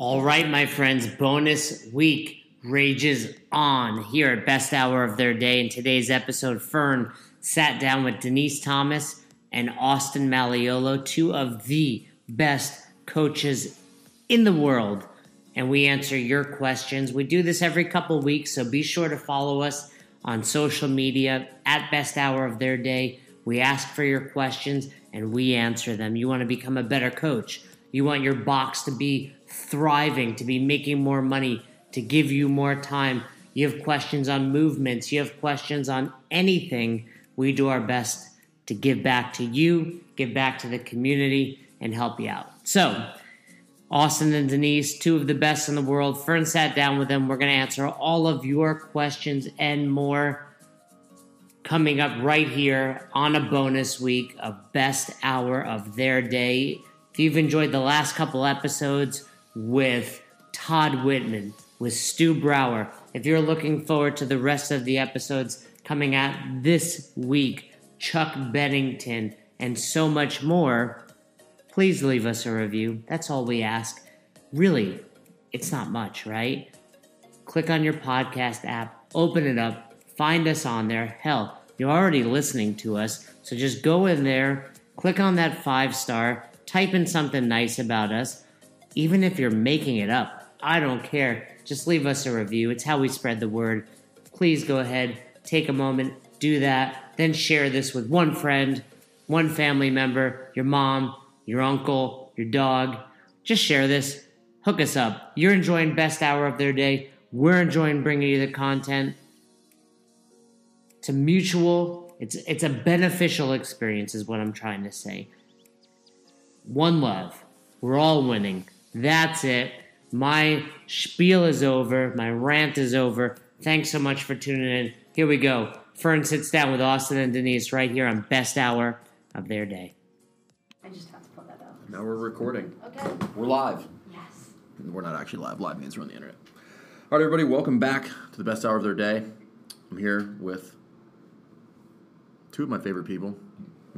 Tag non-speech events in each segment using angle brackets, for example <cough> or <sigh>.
All right, my friends, bonus week rages on here at Best Hour of Their Day. In today's episode, Fern sat down with Denise Thomas and Austin Malleolo, two of the best coaches in the world. And we answer your questions. We do this every couple weeks, so be sure to follow us on social media at Best Hour of Their Day. We ask for your questions and we answer them. You want to become a better coach. You want your box to be thriving, to be making more money, to give you more time. You have questions on movements, you have questions on anything. We do our best to give back to you, give back to the community, and help you out. So, Austin and Denise, two of the best in the world. Fern sat down with them. We're going to answer all of your questions and more coming up right here on a bonus week of best hour of their day. If you've enjoyed the last couple episodes with Todd Widman, with Stu Brauer, if you're looking forward to the rest of the episodes coming out this week, Chuck Bennington, and so much more, please leave us a review. That's all we ask. Really, it's not much, right? Click on your podcast app, open it up, find us on there. Hell, you're already listening to us, so just go in there, click on that five star, type in something nice about us. Even if you're making it up, I don't care. Just leave us a review. It's how we spread the word. Please go ahead, take a moment, do that, then share this with one friend, one family member, your mom, your uncle, your dog. Just share this. Hook us up. You're enjoying best hour of their day. We're enjoying bringing you the content. It's a mutual, it's it's a beneficial experience is what I'm trying to say. One love. We're all winning. That's it. My spiel is over. My rant is over. Thanks so much for tuning in. Here we go. Fern sits down with Austin and Denise right here on best hour of their day. I just have to put that out. Now we're recording. Okay. We're live. Yes. We're not actually live. Live means we're on the internet. All right, everybody, welcome back to the best hour of their day. I'm here with two of my favorite people,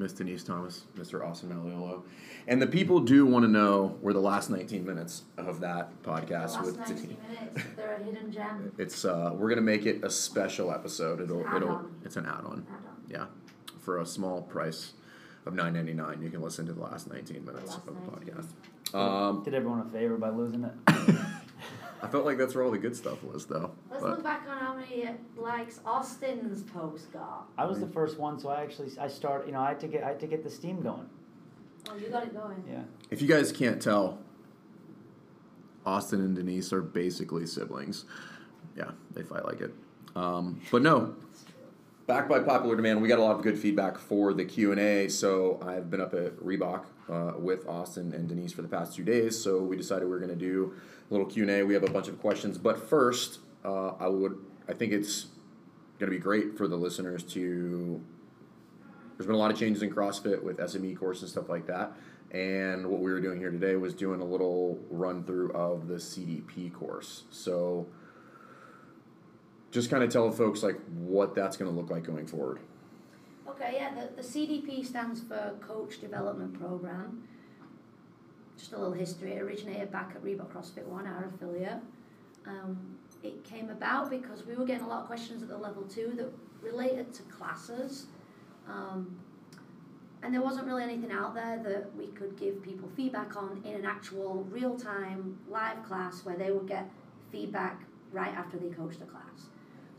Miss Denise Thomas, Mr. Austin Malleolo. And the people do want to know where the last 19 minutes of that podcast the last with 90 Denise. minutes, they're a hidden gem. It's uh, we're gonna make it a special episode. It'll an it'll it's an add-on. Add-on. Yeah, for a small price of 9.99, you can listen to the last 19 minutes last of the 19. podcast. Um, Did everyone a favor by losing it? <laughs> I felt like that's where all the good stuff was, though. Let's But look back on how many likes Austin's post got. I was the first one, so I actually I start. You know, I had to get I had to get the steam going. Oh, you got it going. Yeah. if you guys can't tell, Austin and Denise are basically siblings. Yeah, they fight like it. Um, but no, back by popular demand, we got a lot of good feedback for the Q and A. So I've been up at Reebok uh, with Austin and Denise for the past two days. So we decided we are going to do a little Q and A. We have a bunch of questions, but first, uh, I would I think it's going to be great for the listeners to. There's been a lot of changes in CrossFit with SME course and stuff like that. And what we were doing here today was doing a little run through of the CDP course. So just kind of tell folks like what that's going to look like going forward. Okay, yeah, the, the CDP stands for Coach Development Program. Just a little history. It originated back at Reebok CrossFit One, our affiliate. Um, it came about because we were getting a lot of questions at the level two that related to classes. Um, and there wasn't really anything out there that we could give people feedback on in an actual real time live class where they would get feedback right after they coached the class.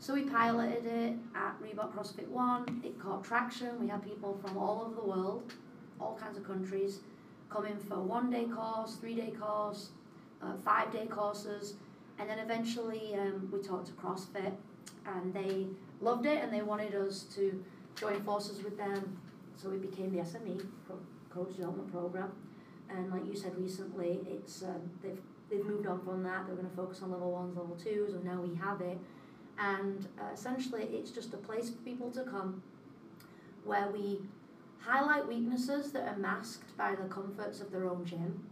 So we piloted it at Reebok CrossFit One. It caught traction. We had people from all over the world, all kinds of countries, come in for one day course, three day course, uh, five day courses, and then eventually um, we talked to CrossFit, and they loved it and they wanted us to join forces with them. So we became the SME Coach Development Program, and like you said recently, it's um, they've they've moved on from that. They're going to focus on level ones, level twos, and now we have it and uh, essentially it's just a place for people to come where we highlight weaknesses that are masked by the comforts of their own gym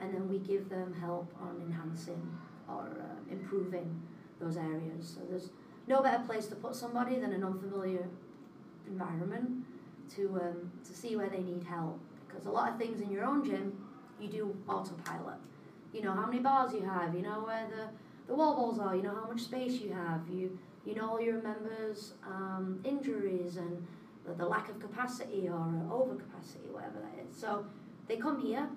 and then we give them help on enhancing or uh, improving those areas. So there's no better place to put somebody than an unfamiliar environment to um, to see where they need help. Because a lot of things in your own gym you do autopilot. You know how many bars you have, you know where the, the wall balls are, you know how much space you have, you you know all your members' um, injuries and the, the lack of capacity or overcapacity, whatever that is. So they come here,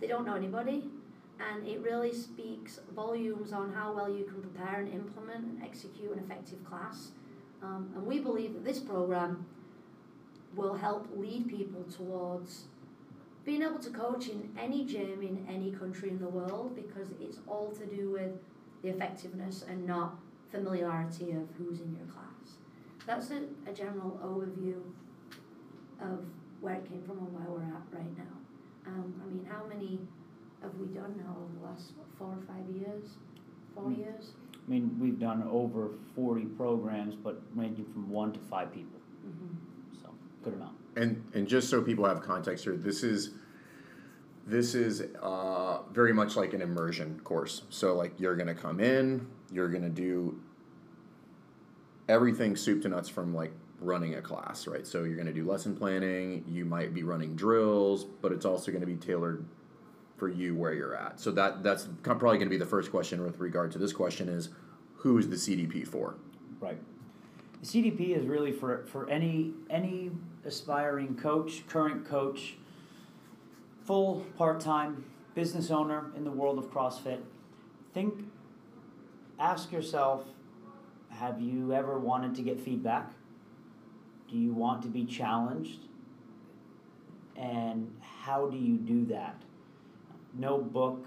they don't know anybody, and it really speaks volumes on how well you can prepare and implement and execute an effective class. Um, and we believe that this program will help lead people towards being able to coach in any gym in any country in the world because it's all to do with the effectiveness and not familiarity of who's in your class. That's a, a general overview of where it came from and where we're at right now. Um, I mean, how many have we done now over the last what, four or five years? Four Mm. years? I mean, we've done over 40 programs, but ranging from one to five people. Mm-hmm. So, good amount. And and just so people have context here, this is this is uh, very much like an immersion course. So like you're gonna come in, you're gonna do everything soup to nuts from like running a class, right? So you're gonna do lesson planning, you might be running drills, but it's also gonna be tailored for you where you're at. So that that's probably gonna be the first question with regard to this question is who is the CDP for? Right. The CDP is really for, for any any aspiring coach, current coach, full part time business owner in the world of CrossFit. Think, ask yourself, have you ever wanted to get feedback? Do you want to be challenged? And how do you do that? No book,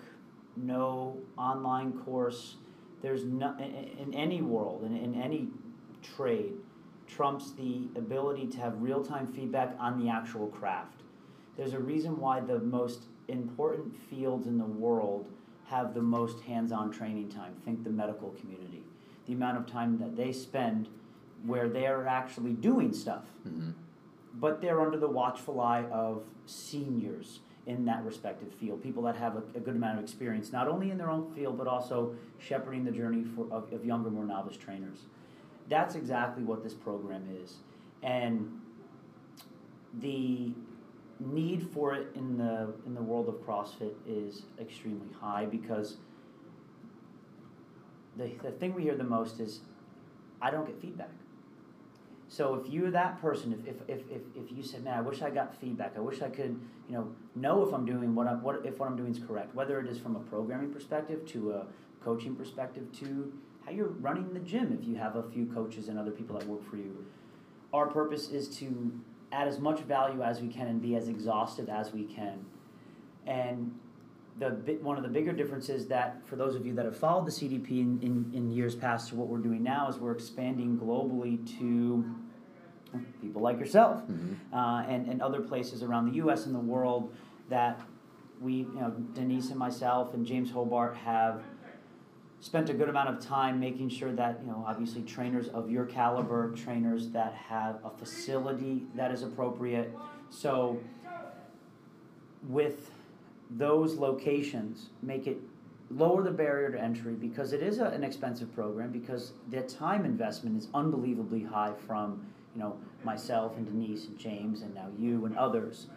no online course. There's no in, any world, in, in any trade, trumps the ability to have real time feedback on the actual craft. There's a reason why the most important fields in the world have the most hands on training time. Think the medical community. The amount of time that they spend where they're actually doing stuff, Mhm. but they're under the watchful eye of seniors in that respective field, people that have a, a good amount of experience, not only in their own field, but also shepherding the journey for, of, of younger, more novice trainers. That's exactly what this program is. And the need for it in the in the world of CrossFit is extremely high because the, the thing we hear the most is I don't get feedback. So if you're that person, if, if, if, if, you said, man, I wish I got feedback, I wish I could, you know, know if I'm doing what I'm, what, if what I'm doing is correct, whether it is from a programming perspective to a coaching perspective to how you're running the gym if you have a few coaches and other people that work for you. Our purpose is to add as much value as we can and be as exhaustive as we can. And the one of the bigger differences that for those of you that have followed the CDP in, in, in years past to what we're doing now is we're expanding globally to people like yourself uh, and, and other places around the U.S. and the world that we, you know, Denise and myself and James Hobart have spent a good amount of time making sure that, you know, obviously trainers of your caliber, trainers that have a facility that is appropriate. So with those locations, make it lower the barrier to entry because it is a, an expensive program because the time investment is unbelievably high from you know myself and Denise and James and now you and others.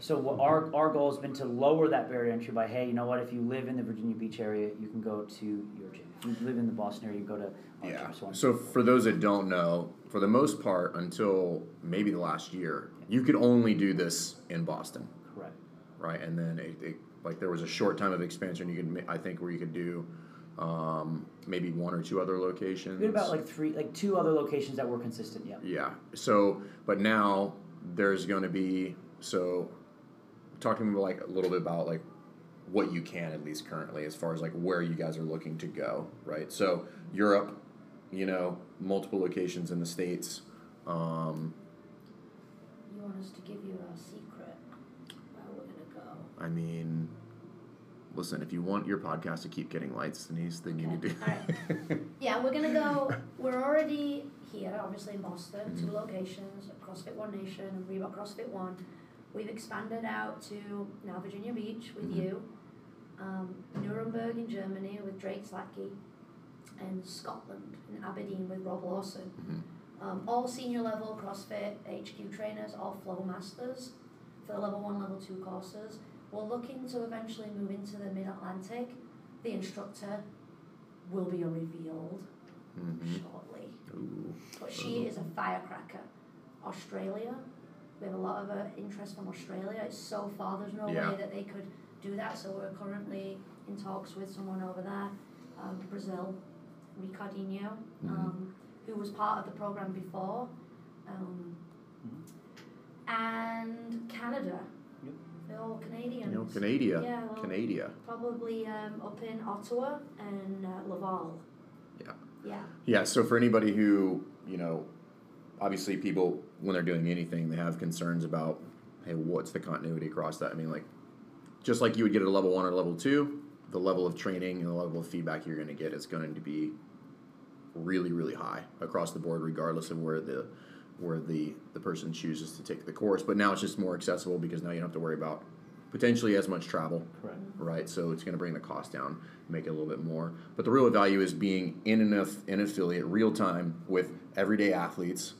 So our, our goal has been to lower that barrier entry by hey you know what if you live in the Virginia Beach area you can go to your gym. If you live in the Boston area you go to our Yeah. gym. So for those that don't know, for the most part, until maybe the last year, you could only do this in Boston, correct. right? And then it, it like there was a short time of expansion. You could, I think, where you could do um, maybe one or two other locations. We had about like three like two other locations that were consistent. Yeah. Yeah. So, but now there's going to be so talking about like a little bit about like what you can at least currently as far as like where you guys are looking to go, right? So Europe, you know, multiple locations in the states. Um, You want us to give you a secret where we're gonna go? I mean, listen, if you want your podcast to keep getting lights, Denise, then you need to. <laughs> Yeah, we're gonna go. We're already here, obviously in Boston, two locations: CrossFit One Nation and Reebok CrossFit One. We've expanded out to now Virginia Beach with Mhm. you, um, Nuremberg in Germany with Drake Slacky, and Scotland in Aberdeen with Rob Lawson. Mhm. Um, all senior level CrossFit HQ trainers, all flow masters for the level one, level two courses. we're looking to eventually move into the Mid Atlantic. The instructor will be revealed Mhm. shortly, Ooh. but she is a firecracker. Australia, we have a lot of uh, interest from Australia. It's so far, there's no Yeah. way that they could do that. So we're currently in talks with someone over there, um, Brazil, Ricardinho, Mhm. um, who was part of the program before, um, and Canada. Yep. They're all Canadians. You know, Canada. Yeah, well, Canada. probably um, up in Ottawa and uh, Laval. Yeah. Yeah. Yeah, so for anybody who, you know, obviously people, when they're doing anything, they have concerns about, hey, what's the continuity across that? I mean, like, just like you would get at a level one or level two, the level of training and the level of feedback you're going to get is going to be really, really high across the board, regardless of where the where the the person chooses to take the course. But now it's just more accessible because now you don't have to worry about potentially as much travel Correct. right? So it's going to bring the cost down, make it a little bit more. But the real value is being in an, aff- an affiliate real time with everyday athletes,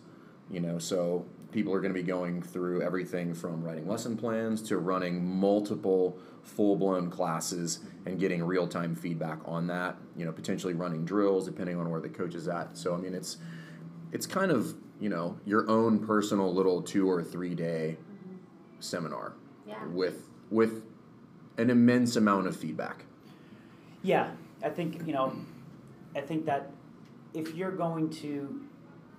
you know. So people are going to be going through everything from writing lesson plans to running multiple full blown classes and getting real time feedback on that. You know, potentially running drills depending on where the coach is at. So I mean, it's it's kind of you know your own personal little two or three day seminar Yeah. with with an immense amount of feedback. Yeah, I think you know, I think that if you're going to,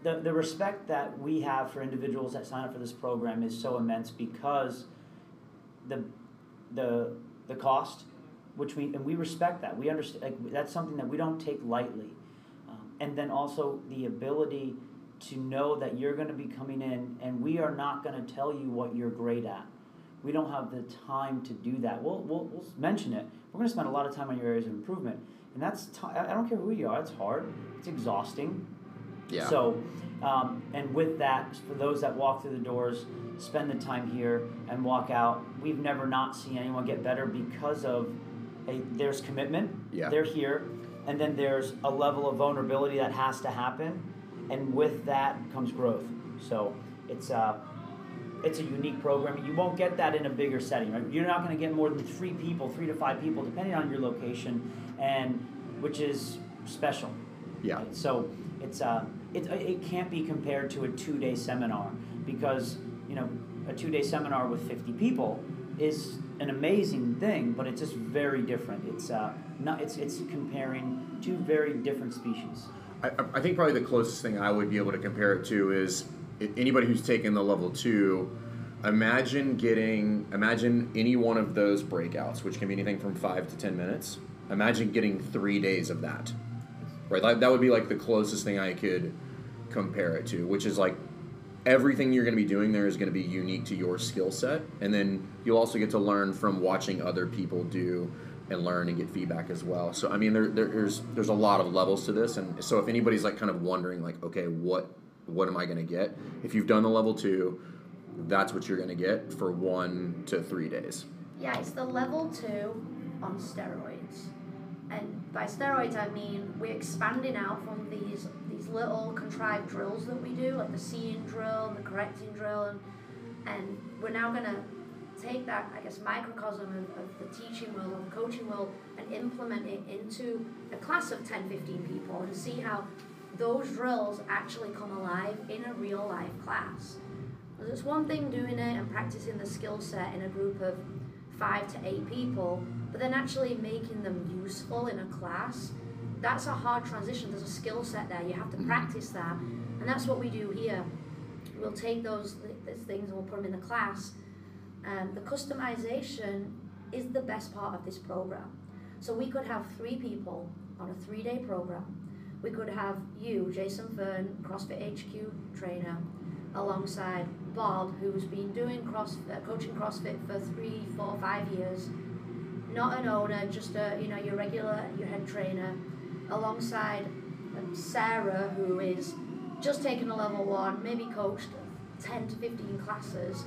the the respect that we have for individuals that sign up for this program is so immense because the the the cost, which we and we respect that we understand like that's something that we don't take lightly, um, and then also the ability to know that you're going to be coming in and we are not going to tell you what you're great at. We don't have the time to do that. We'll, we'll, we'll mention it. We're going to spend a lot of time on your areas of improvement. And that's, I I don't care who you are, it's hard, it's exhausting. Yeah. So, um, and with that, for those that walk through the doors, spend the time here and walk out, we've never not seen anyone get better because of a, there's commitment, Yeah. they're here, and then there's a level of vulnerability that has to happen, and with that comes growth. So it's uh, it's a unique program. You won't get that in a bigger setting, right? You're not going to get more than three people, three to five people, depending on your location, and which is special. Yeah. Right? So it's uh, it, it can't be compared to a two-day seminar because you know a two-day seminar with 50 people is an amazing thing, but it's just very different. It's uh, not it's it's comparing two very different species. I, I- think probably the closest thing I would be able to compare it to is anybody who's taken the level two. Imagine getting, imagine any one of those breakouts, which can be anything from five to ten minutes. Imagine getting three days of that, right? That would be like the closest thing I could compare it to, which is like everything you're going to be doing there is going to be unique to your skill set, and then you'll also get to learn from watching other people do and learn and get feedback as well. So I mean, there, there's there's a lot of levels to this, and so if anybody's like kind of wondering, like, okay, what what am I going to get? If you've done the level two, that's what you're going to get for one to three days. Yeah, it's the level two on steroids. And by steroids I mean we're expanding out from these these little contrived drills that we do, like the seeing drill, and the correcting drill, and, and we're now gonna take that, I guess, microcosm of, of the teaching world or the coaching world and implement it into a class of 10, 15 people and see how those drills actually come alive in a real life class. Because it's one thing doing it and practicing the skill set in a group of five to eight people, but then actually making them useful in a class, that's a hard transition. There's a skill set there. You have to practice that. And that's what we do here. We'll take those, those things and we'll put them in the class. Um, the customization is the best part of this program. So we could have three people on a three day program. We could have you, Jason Fern, CrossFit HQ trainer, alongside Bob, who's been doing cross uh, coaching CrossFit for three, four, five years. Not an owner, just a you know your regular your head trainer, alongside um, Sarah, who is just taken a level one, maybe coached ten to fifteen classes,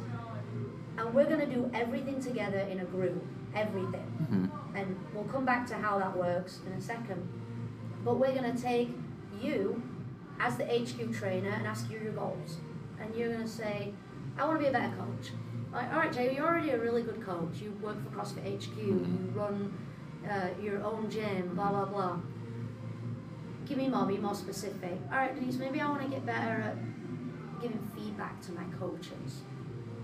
and we're gonna do everything together in a group, everything. And we'll come back to how that works in a second. But we're gonna take you as the HQ trainer and ask you your goals. And you're gonna say, I wanna be a better coach. Like, all right, Jay, you're already a really good coach. You work for CrossFit HQ. You run uh, your own gym. Blah blah blah. Give me more. Be more specific. All right, Denise. Maybe I want to get better at giving feedback to my coaches.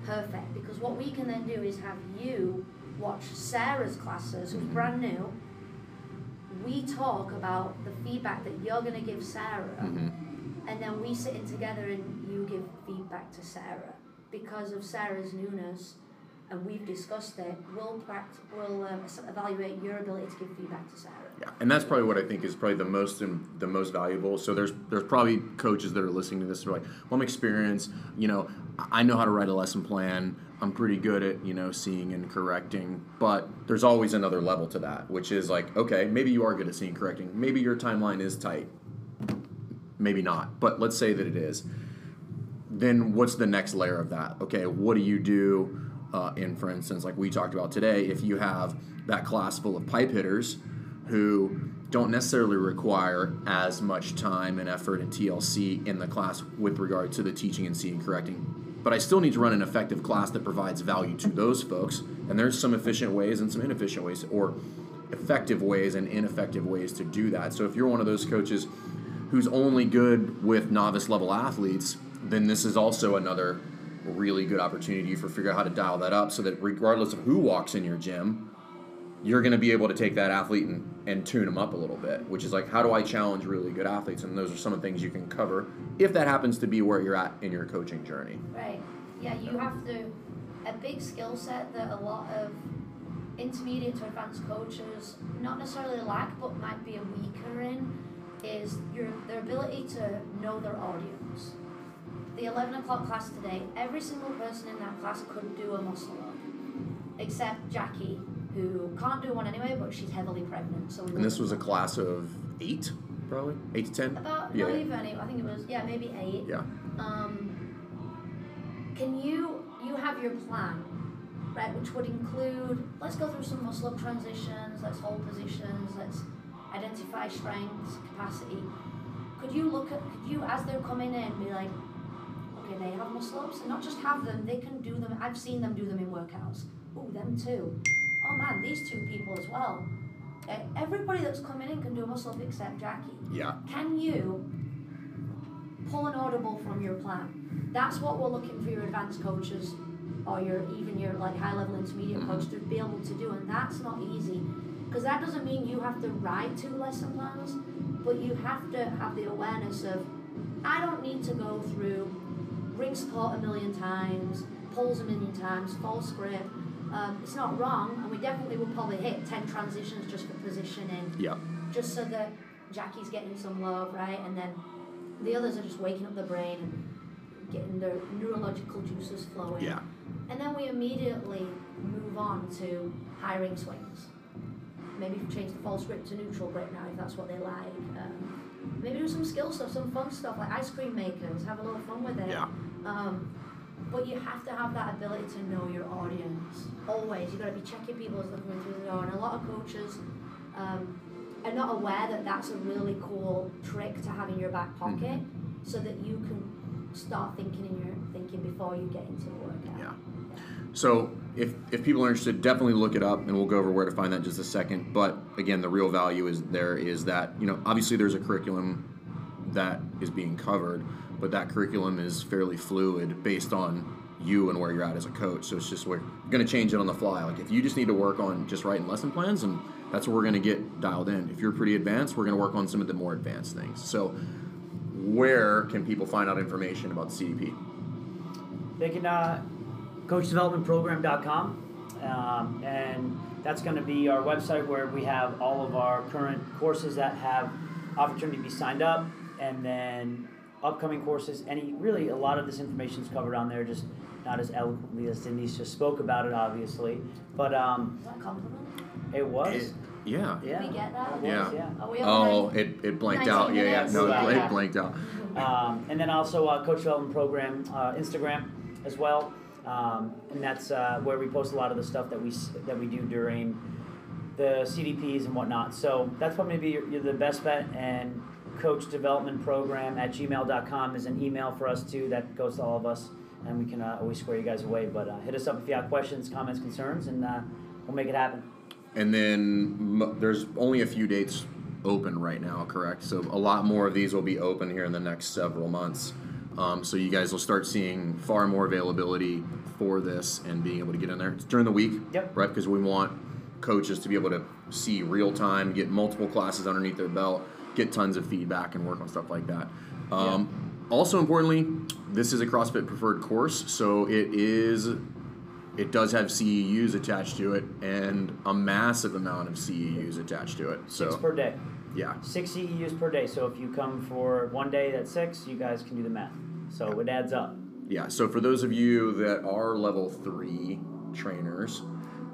Perfect. Because what we can then do is have you watch Sarah's classes, who's brand new. We talk about the feedback that you're going to give Sarah Mhm. and then we sit in together and you give feedback to Sarah because of Sarah's newness, and we've discussed it. We'll we'll um, evaluate your ability to give feedback to Sarah. Yeah, and that's probably what I think is probably the most the most valuable. So there's there's probably coaches that are listening to this and are like, well, I'm experienced. You know, I know how to write a lesson plan. I'm pretty good at you know seeing and correcting. But there's always another level to that, which is like, okay, maybe you are good at seeing correcting. Maybe your timeline is tight. Maybe not. But let's say that it is. Then what's the next layer of that? Okay, what do you do? Uh, in, for instance, like we talked about today, if you have that class full of pipe hitters who don't necessarily require as much time and effort and TLC in the class with regard to the teaching and seeing correcting. But I still need to run an effective class that provides value to those folks. And there's some efficient ways and some inefficient ways, or effective ways and ineffective ways to do that. So if you're one of those coaches who's only good with novice level athletes, then this is also another really good opportunity for figure out how to dial that up so that regardless of who walks in your gym, you're going to be able to take that athlete and, and tune them up a little bit, which is like, how do I challenge really good athletes? And those are some of the things you can cover if that happens to be where you're at in your coaching journey. Right. Yeah, you have to a big skill set that a lot of intermediate to advanced coaches not necessarily lack but might be a weaker in is your their ability to know their audience. The eleven o'clock class today, every single person in that class couldn't do a muscle up. Except Jackie, who can't do one anyway, but she's heavily pregnant. So And this was a class of eight, probably eight to ten. about yeah, not yeah. even any I think it was yeah, maybe eight. yeah. Um, can you you have your plan, right? Which would include let's go through some muscle up transitions, let's hold positions, let's identify strengths, capacity. Could you look at could you as they're coming in be like, they have muscle ups, and not just have them, they can do them. I've seen them do them in workouts. Oh, them too. Oh man, these two people as well. Everybody that's coming in can do a muscle up except Jackie. Yeah. Can you pull an audible from your plan? That's what we're looking for your advanced coaches or your even your like high level intermediate Mhm. coach to be able to do, and that's not easy because that doesn't mean you have to write two lesson plans, but you have to have the awareness of I don't need to go through ring support a million times, pulls a million times, false grip. Um, it's not wrong, and we definitely will probably hit ten transitions just for positioning Yeah. just so that Jackie's getting some love, right? And then the others are just waking up the brain and getting their neurological juices flowing. Yeah. And then we immediately move on to high ring swings. Maybe change the false grip to neutral grip now if that's what they like. Um, maybe do some skill stuff, some fun stuff like ice cream makers, have a lot of fun with it. Yeah. Um, but you have to have that ability to know your audience. Always. You've got to be checking people as they're coming through the door. And a lot of coaches um, are not aware that that's a really cool trick to have in your back pocket so that you can start thinking in your thinking before you get into a workout. Yeah. So if if people are interested, definitely look it up, and we'll go over where to find that in just a second. But again, the real value is there is that you know obviously there's a curriculum that is being covered, but that curriculum is fairly fluid based on you and where you're at as a coach. So it's just we're going to change it on the fly. Like if you just need to work on just writing lesson plans, and that's what we're going to get dialed in. If you're pretty advanced, we're going to work on some of the more advanced things. So where can people find out information about CDP? They can uh, coachdevelopmentprogram.com, um, and that's going to be our website where we have all of our current courses that have opportunity to be signed up, and then upcoming courses. Any really a lot of this information is covered on there, just not as eloquently as Denise just spoke about it, obviously, but um, Is that a compliment? it was. It- yeah. yeah. we get that? Yeah. yeah. Are we Oh, it, it blanked 19 out. Yeah, yeah. minutes? No, it, Yeah. it blanked out. Um, and then also uh, Coach Development Program uh, Instagram as well, um, and that's uh, where we post a lot of the stuff that we that we do during the CDPs and whatnot. So that's you're, you're the best bet. And Coach Development Program at gmail.com is an email for us too that goes to all of us. and we can uh, always square you guys away. But uh, hit us up if you have questions, comments, concerns, and uh, we'll make it happen. And then there's only a few dates open right now, correct? So a lot more of these will be open here in the next several months. Um, so you guys will start seeing far more availability for this and being able to get in there. It's during the week, Yep. right? Because we want coaches to be able to see real time, get multiple classes underneath their belt, get tons of feedback, and work on stuff like that. Um, Also importantly, this is a CrossFit preferred course, so it is it does have CEUs attached to it and a massive amount of CEUs attached to it. Six per day. yeah, Six CEUs per day. So if you come for one day that's six, you guys can do the math. So it adds up. yeah. So for those of you that are level three trainers,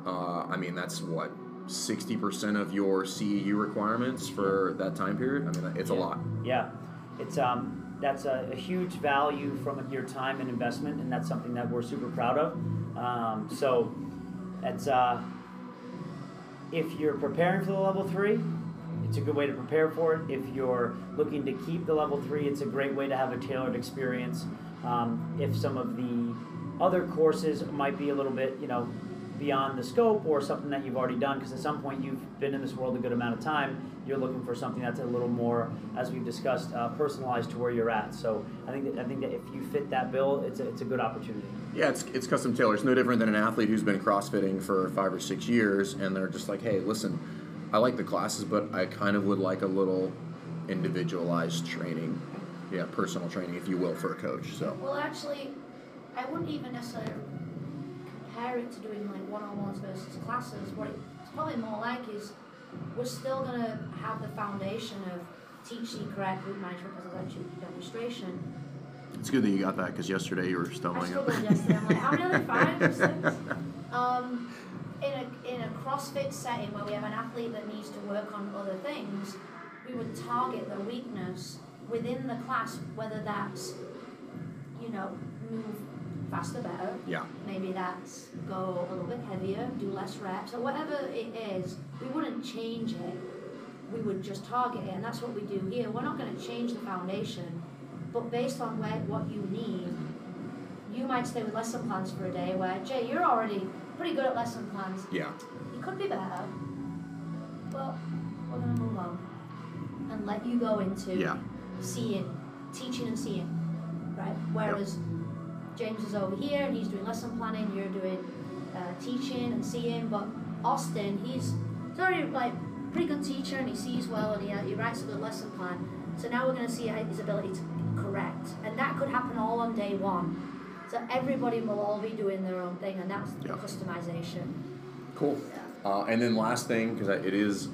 uh, I mean that's what sixty percent of your CEU requirements for that time period. I mean it's a lot. Yeah, it's um, that's a, a huge value from your time and investment, and that's something that we're super proud of. Um, so, it's uh, if you're preparing for the level three, it's a good way to prepare for it. If you're looking to keep the level three, it's a great way to have a tailored experience. Um, if some of the other courses might be a little bit, you know, beyond the scope or something that you've already done, because at some point you've been in this world a good amount of time, you're looking for something that's a little more, as we've discussed, uh, personalized to where you're at. So I think that I think that if you fit that bill, it's a, it's a good opportunity. Yeah, it's, it's custom tailored. It's no different than an athlete who's been CrossFitting for five or six years, and they're just like, hey, listen, I like the classes, but I kind of would like a little individualized training, yeah, personal training, if you will, for a coach. So Well, actually, I wouldn't even necessarily compare it to doing like one-on-ones versus classes. What it's probably more like is we're still gonna have the foundation of teach correct group management, because it's actually demonstration. it's good that you got that because yesterday you were stumbling I stumbling struggled yesterday. I'm like, how many are there? <laughs> Five or six? Um, in a in a CrossFit setting where we have an athlete that needs to work on other things, we would target the weakness within the class, whether that's you know move faster, better. Yeah. Maybe that's go a little bit heavier, do less reps, or whatever it is. We wouldn't change it. We would just target it, and that's what we do here. We're not going to change the foundation, but based on where what you need, you might stay with lesson plans for a day. Where Jay, you're already pretty good at lesson plans. Yeah. You could be better. but we're going to move on and let you go into Yeah. seeing, teaching and seeing, right? Whereas James is over here and he's doing lesson planning, you're doing uh, teaching and seeing, but Austin, he's, he's already like pretty good teacher and he sees well and he, uh, he writes a good lesson plan. So now we're going to see his ability to correct, and that could happen all on day one. So everybody will all be doing their own thing, and that's the Yeah. customization. Cool. Uh, and then last thing, because it is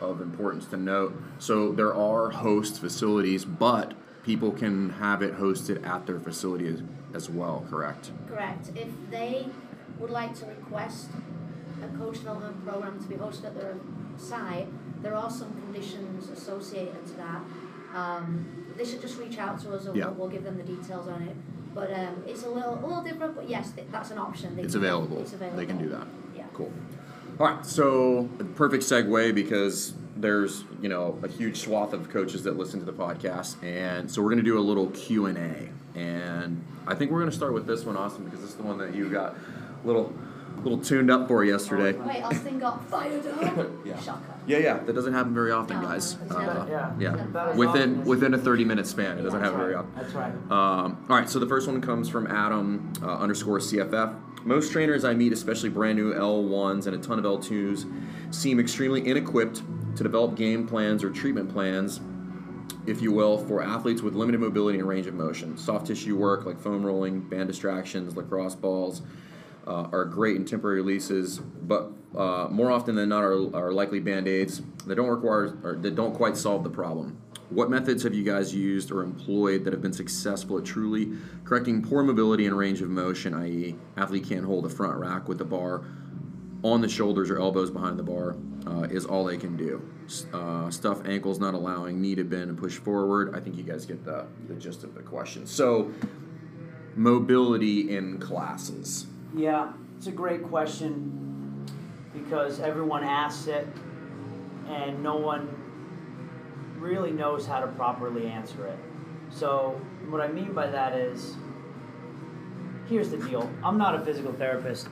of importance to note, so there are host facilities, but people can have it hosted at their facility as, as well, correct? Correct. If they would like to request a coach development program to be hosted at their site, there are some conditions associated to that. Um, they should just reach out to us, and Yeah. we'll, we'll give them the details on it. But um, it's a little, a little different. But yes, th- that's an option. They It's can- available. It's available. They can do that. Yeah. Cool. All right, so perfect segue because there's you know a huge swath of coaches that listen to the podcast, and so we're gonna do a little Q and A, and I think we're gonna start with this one, Austin, because this is the one that you got a little little tuned up for yesterday. Wait, Austin got fired up. <laughs> Yeah. Shocker. Yeah, yeah, that doesn't happen very often, guys. Uh, never- yeah. yeah, within often within a thirty minute span, it doesn't happen very often. That's right. Um, all right, so the first one comes from Adam uh, underscore CFF. Most trainers I meet, especially brand new L1s and a ton of L2s, seem extremely inequipped to develop game plans or treatment plans, if you will, for athletes with limited mobility and range of motion. Soft tissue work like foam rolling, band distractions, lacrosse balls. Uh, are great in temporary releases, but uh, more often than not are, are likely band-aids that don't require or that don't quite solve the problem. What methods have you guys used or employed that have been successful at truly correcting poor mobility and range of motion, i.e., athlete can't hold a front rack with the bar on the shoulders or elbows behind the bar uh, is all they can do. Uh, stuff ankles not allowing knee to bend and push forward. I think you guys get the, the gist of the question. So, mobility in classes. Yeah, it's a great question because everyone asks it and no one really knows how to properly answer it. So, what I mean by that is here's the deal. I'm not a physical therapist.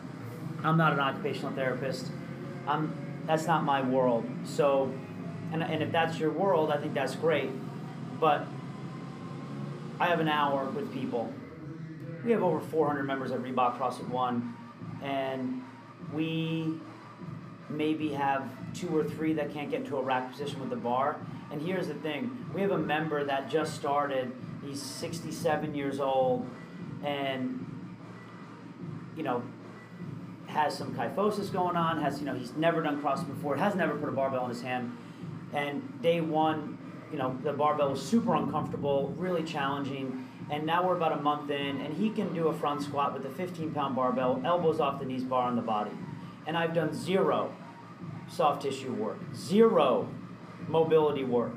I'm not an occupational therapist. I'm that's not my world. So, and, and if that's your world, I think that's great. But I have an hour with people. We have over 400 members at Reebok CrossFit One, and we maybe have two or three that can't get into a rack position with the bar. And here's the thing we have a member that just started, he's 67 years old, and you know, has some kyphosis going on, has, you know, he's never done CrossFit before, has never put a barbell in his hand. And day one, you know, the barbell was super uncomfortable, really challenging. And now we're about a month in, and he can do a front squat with a 15 pound barbell, elbows off the knees, bar on the body. And I've done zero soft tissue work, zero mobility work.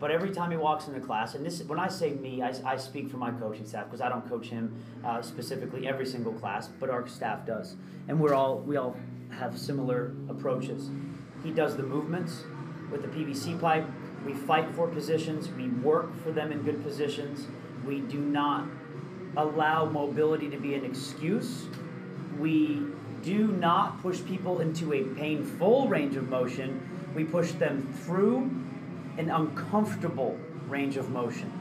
But every time he walks into class, and this, when I say me, I, I speak for my coaching staff because I don't coach him uh, specifically every single class, but our staff does, and we're all we all have similar approaches. He does the movements with the PVC pipe. We fight for positions. We work for them in good positions. We do not allow mobility to be an excuse. We do not push people into a painful range of motion. We push them through an uncomfortable range of motion.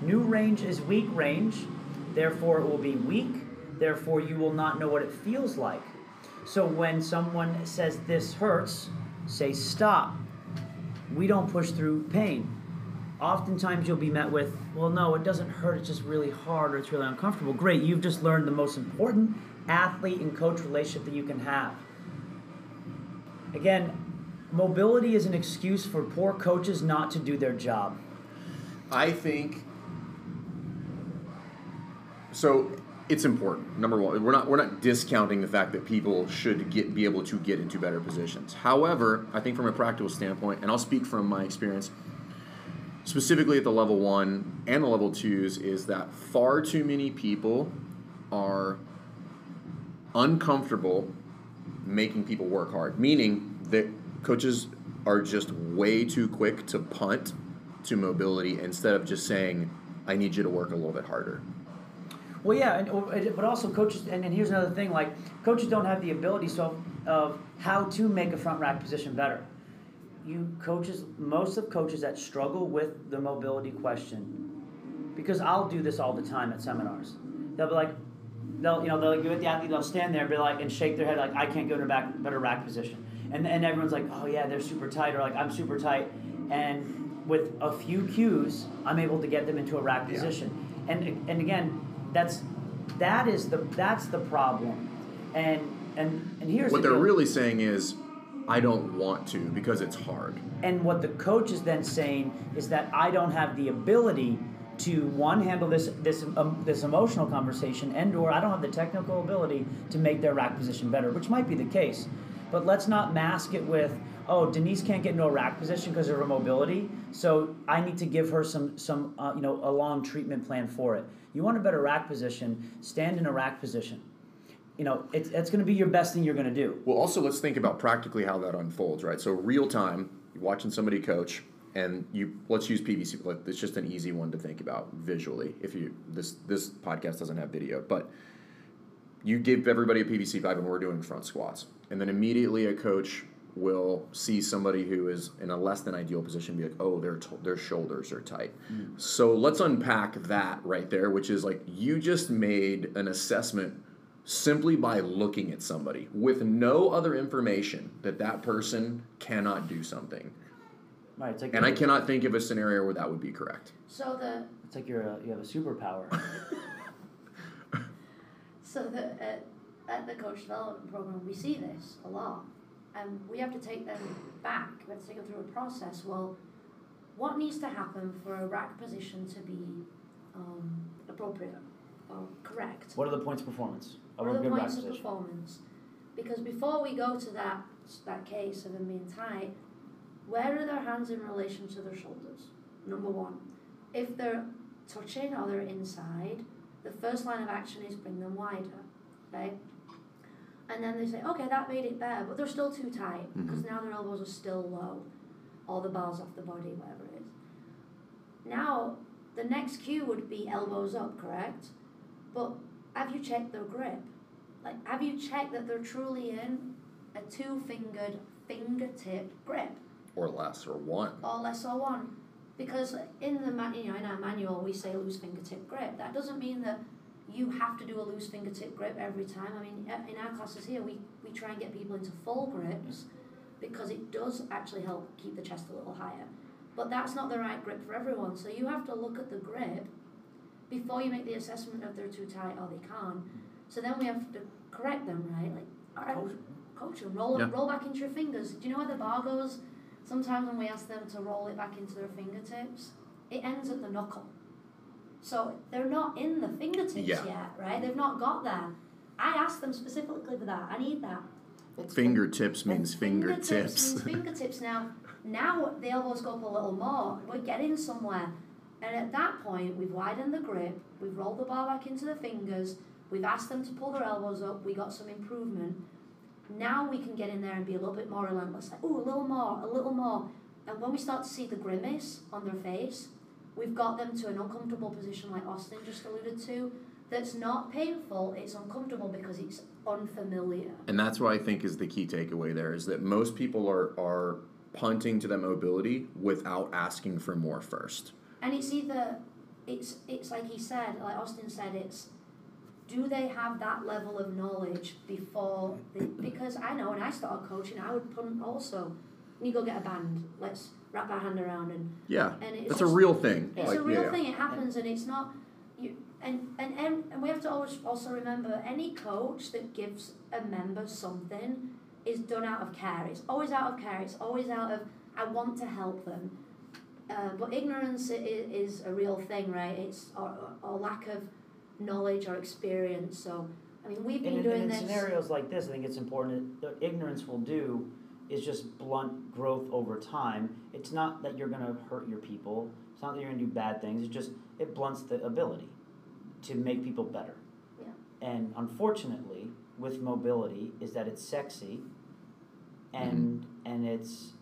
New range is weak range, therefore it will be weak, therefore you will not know what it feels like. So when someone says this hurts, say stop. We don't push through pain. Oftentimes you'll be met with, well, no, it doesn't hurt, it's just really hard or it's really uncomfortable. Great, you've just learned the most important athlete and coach relationship that you can have. Again, mobility is an excuse for poor coaches not to do their job. I think so. It's important. Number one, we're not we're not discounting the fact that people should get be able to get into better positions. However, I think from a practical standpoint, and I'll speak from my experience, specifically at the level one and the level twos, is that far too many people are uncomfortable making people work hard. Meaning that coaches are just way too quick to punt to mobility instead of just saying, I need you to work a little bit harder. Well, yeah, and, oh, but also coaches, and, and here's another thing: like coaches don't have the ability so of how to make a front rack position better. You coaches, most of coaches that struggle with the mobility question, because I'll do this all the time at seminars. They'll be like, they'll you know they'll give it the athlete, they'll stand there and be like and shake their head like I can't go to a back better rack position, and and everyone's like, oh yeah, they're super tight, or like I'm super tight, and with a few cues, I'm able to get them into a rack Yeah. position, and and again that's that is the that's the problem and and and here's What the they're deal. really saying is, I don't want to because it's hard. and what the coach is then saying is that I don't have the ability to one handle this this um, this emotional conversation and or I don't have the technical ability to make their rack position better which might be the case. But let's not mask it with oh Denise can't get into a rack position because of her mobility so I need to give her some some uh, you know a long treatment plan for it. You want a better rack position stand in a rack position you know it's, it's going to be your best thing you're going to do Well, also let's think about practically how that unfolds, right? So real time, you're watching somebody coach, and you let's use PVC. like, It's just an easy one to think about visually. If you this this podcast doesn't have video, but you give everybody a PVC pipe, and we're doing front squats, and then immediately a coach will see somebody who is in a less than ideal position, be like, oh, their t- their shoulders are tight. Mm-hmm. So let's unpack that right there, which is like you just made an assessment simply by looking at somebody with no other information that that person cannot do something. right it's like And I cannot think of a scenario where that would be correct. So the It's like you're a, you have a superpower. <laughs> so the at, at the coach development program we see this a lot, and we have to take them back. We have to take them through a process. Well, what needs to happen for a rack position to be um, appropriate or correct? what are the points of performance of What are the points of performance? Because before we go to that that case of them being tight, where are their hands in relation to their shoulders? Number one. If they're touching or they're inside, the first line of action is bring them wider, right? And then they say, okay, that made it better, but they're still too tight because now their elbows are still low, all the bars off the body, whatever it is. Now, the next cue would be elbows up, correct? But have you checked their grip? Like, have you checked that they're truly in a two-fingered fingertip grip, Or less, or one. or less or one? Because in the man, you know, in our manual we say loose fingertip grip. That doesn't mean that you have to do a loose fingertip grip every time. I mean, in our classes here, we, we try and get people into full grips because it does actually help keep the chest a little higher. But that's not the right grip for everyone. So you have to look at the grip before you make the assessment of they're too tight or they can't. So then we have to correct them, right? Like, all right, Coach. coach roll, Yeah. roll back into your fingers. Do you know where the bar goes? Sometimes when we ask them to roll it back into their fingertips, it ends at the knuckle. So they're not in the fingertips Yeah. yet, right? They've not got there. I asked them specifically for that. I need that. It's- Fingertips means Fingertips fingertips. means fingertips. Now, now the elbows go up a little more. We're getting somewhere. And at that point, we've widened the grip. We've rolled the bar back into the fingers. We've asked them to pull their elbows up. We got some improvement. Now we can get in there and be a little bit more relentless. Like, oh, a little more, a little more. And when we start to see the grimace on their face, we've got them to an uncomfortable position, like Austin just alluded to. That's not painful. It's uncomfortable because it's unfamiliar. And that's what I think is the key takeaway there is that most people are are punting to that mobility without asking for more first. And it's either it's it's like he said, like Austin said, it's do they have that level of knowledge before they, because I know when I started coaching I would punt also. You go get a band, let's wrap our hand around and Yeah. and it's That's a real thing. it's Like, a real yeah. thing, it happens and it's not you and, and and and we have to always also remember any coach that gives a member something is done out of care. It's always out of care. It's always out of I want to help them. Uh, but ignorance is, is a real thing, right? It's or, or lack of knowledge or experience. So I mean, we've been in, doing in this. scenarios like this, I think it's important. That ignorance will do is just blunt growth over time. It's not that you're going to hurt your people. It's not that you're going to do bad things. It's just it blunts the ability to make people better. Yeah. And unfortunately, with mobility, is that it's sexy, and and it's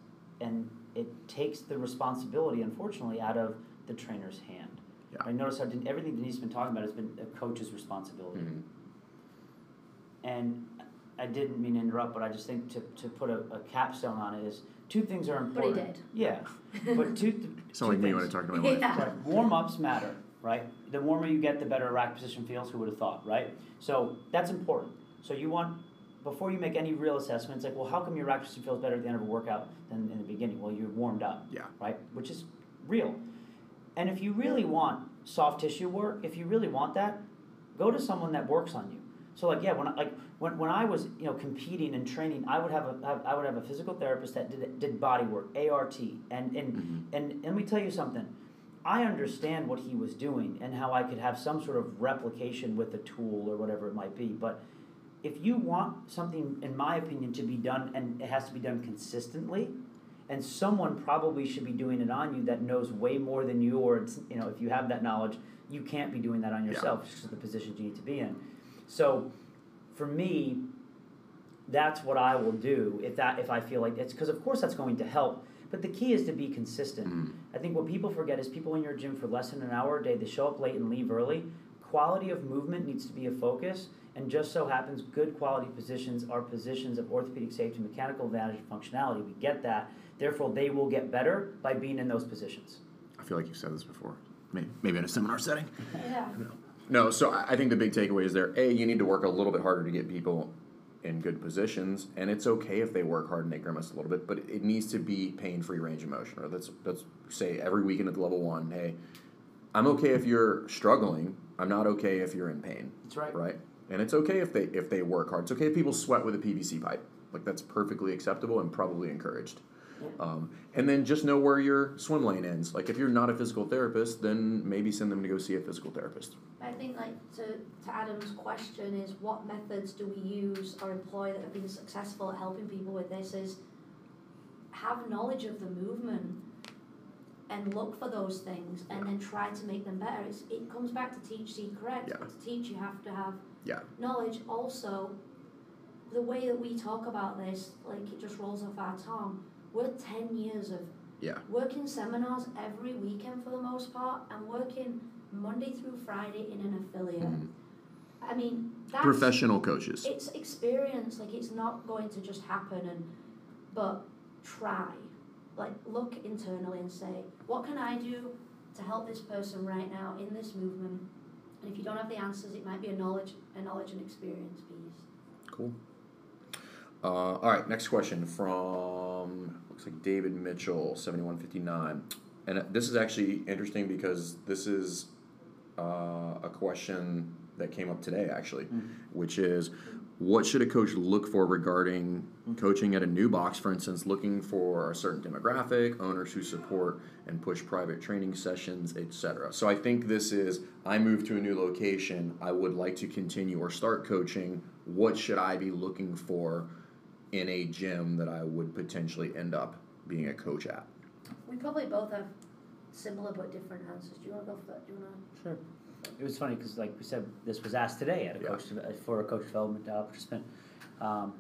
and it takes the responsibility, unfortunately, out of the trainer's hand. Yeah. I notice how Den- everything Denise has been talking about has been a coach's responsibility. Mhm. And I didn't mean to interrupt, but I just think to, to put a, a capstone on it is two things are important. But he important. did. Yeah, but two. th- <laughs> Sound two like me when I things. talk to my wife. Yeah. Right. Warm ups matter, right? The warmer you get, the better a rack position feels. Who would have thought, right? So that's important. So you want before you make any real assessments, like, well, how come your position feels better at the end of a workout than in the beginning? Well, you're warmed up. Yeah. Right, which is real. And if you really want soft tissue work, if you really want that, go to someone that works on you. So like yeah, when I, like when, when I was you know competing and training, I would have a have, I would have a physical therapist that did did body work, ART, and and Mm-hmm. and and let me tell you something. I understand what he was doing and how I could have some sort of replication with a tool or whatever it might be. But if you want something, in my opinion, to be done and it has to be done consistently, and someone probably should be doing it on you that knows way more than you, or it's, you know, if you have that knowledge, you can't be doing that on Yeah. yourself just 'cause of the positions you need to be in. So, for me, that's what I will do if that if I feel like it's because of course that's going to help. But the key is to be consistent. Mhm. I think what people forget is people in your gym for less than an hour a day, they show up late and leave early. Quality of movement needs to be a focus, and just so happens good quality positions are positions of orthopedic safety, mechanical advantage, and functionality. We get that. Therefore, they will get better by being in those positions. I feel like you've said this before. Maybe, maybe in a seminar setting. Yeah. No, so I I think the big takeaway is there. A, you need to work a little bit harder to get people in good positions, and it's okay if they work hard and they grimace a little bit, but it needs to be pain-free range of motion. Or let's let's say every weekend at level one, hey, I'm okay if you're struggling. I'm not okay if you're in pain. That's right. Right. And it's okay if they if they work hard. It's okay if people sweat with a PVC pipe. Like that's perfectly acceptable and probably encouraged. Um, and then just know where your swim lane ends. Like if you're not a physical therapist, then maybe send them to go see a physical therapist. I think like to, to Adam's question is what methods do we use or employ that have been successful at helping people with this is have knowledge of the movement and look for those things and then try to make them better. It's, it comes back to teach, see, correct. Yeah. To teach you have to have Yeah. knowledge. Also, the way that we talk about this, like it just rolls off our tongue. We're ten years of Yeah. working seminars every weekend for the most part and working Monday through Friday in an affiliate. Mhm. I mean, that's, Professional coaches. It's experience. Like it's not going to just happen. And but try, like look internally and say, what can I do to help this person right now in this movement? And if you don't have the answers, it might be a knowledge, a knowledge and experience piece. Cool. Uh, all right, next question from looks like David Mitchell, seventy one fifty nine, and this is actually interesting because this is uh, a question that came up today actually, mm-hmm. which is what should a coach look for regarding coaching at a new box? For instance, looking for a certain demographic, owners who support and push private training sessions, etc. So I think this is I move to a new location. I would like to continue or start coaching. What should I be looking for in a gym that I would potentially end up being a coach at? We probably both have similar but different answers. Do you want to go for that? Do you want to? Sure. It was funny because, like we said, this was asked today at a Yeah. coach deve- for a coach development uh, participant. Um,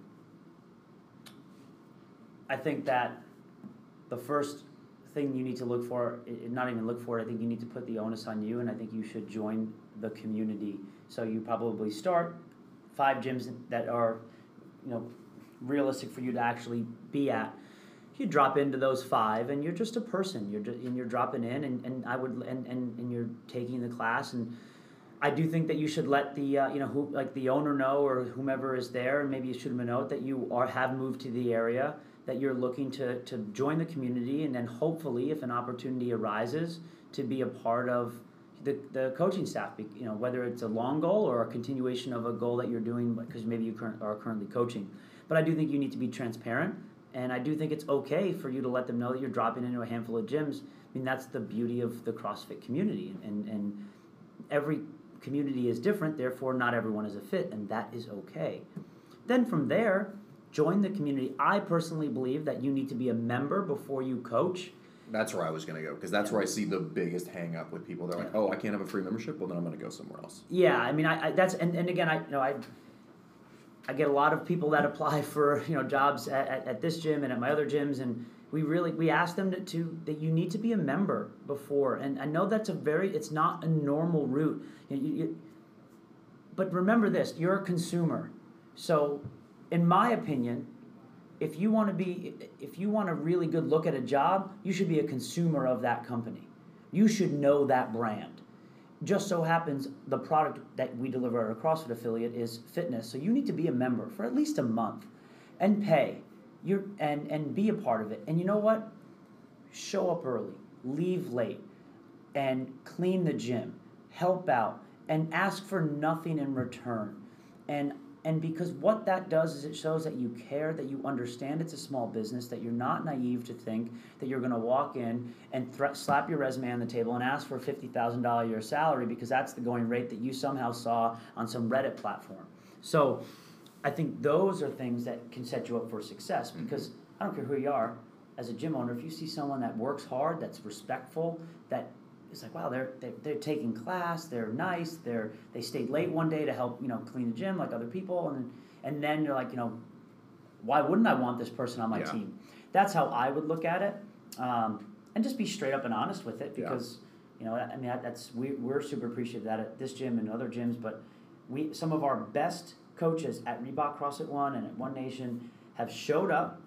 I think that the first thing you need to look for, i- not even look for it, I think you need to put the onus on you, and I think you should join the community. So you probably start five gyms that are, you know, realistic for you to actually be at. You drop into those five, and you're just a person. You're just, and you're dropping in, and, and I would and, and, and you're taking the class, and I do think that you should let the uh, you know who like the owner know or whomever is there, and maybe you should note that you are have moved to the area, that you're looking to to join the community, and then hopefully, if an opportunity arises, to be a part of the, the coaching staff. You know whether it's a long goal or a continuation of a goal that you're doing because maybe you current, are currently coaching. But I do think you need to be transparent, and I do think it's okay for you to let them know that you're dropping into a handful of gyms. I mean that's the beauty of the CrossFit community, and and every community is different, therefore, not everyone is a fit, and that is okay. Then from there, join the community. I personally believe that you need to be a member before you coach. That's where I was gonna go because that's where I see the biggest hang up with people. They're like, "Oh, I can't have a free membership. Well, then I'm gonna go somewhere else." Yeah, I mean, I, I that's and, and again, I you know I I get a lot of people that apply <laughs> for you know jobs at, at, at this gym and at my other gyms, and we really we ask them to, to that you need to be a member before. And I know that's a very it's not a normal route. You, you, but remember this: you're a consumer. So, in my opinion, if you want to be if you want a really good look at a job, you should be a consumer of that company. You should know that brand just so happens the product that we deliver at a CrossFit affiliate is fitness. So you need to be a member for at least a month and pay. You're and and be a part of it. And you know what? Show up early, leave late, and clean the gym, help out, and ask for nothing in return. And and because what that does is it shows that you care, that you understand it's a small business, that you're not naive to think that you're going to walk in and thre- slap your resume on the table and ask for a $50,000 a year salary because that's the going rate that you somehow saw on some Reddit platform. So I think those are things that can set you up for success mm-hmm. because I don't care who you are, as a gym owner, if you see someone that works hard, that's respectful, that it's like wow they're, they're they're taking class they're nice they're they stayed late one day to help you know clean the gym like other people and and then you're like you know why wouldn't i want this person on my Yeah. team that's how i would look at it um, and just be straight up and honest with it Yeah. because you know i mean that's we, we're super appreciative of that at this gym and other gyms but we some of our best coaches at reebok crossfit one and at one nation have showed up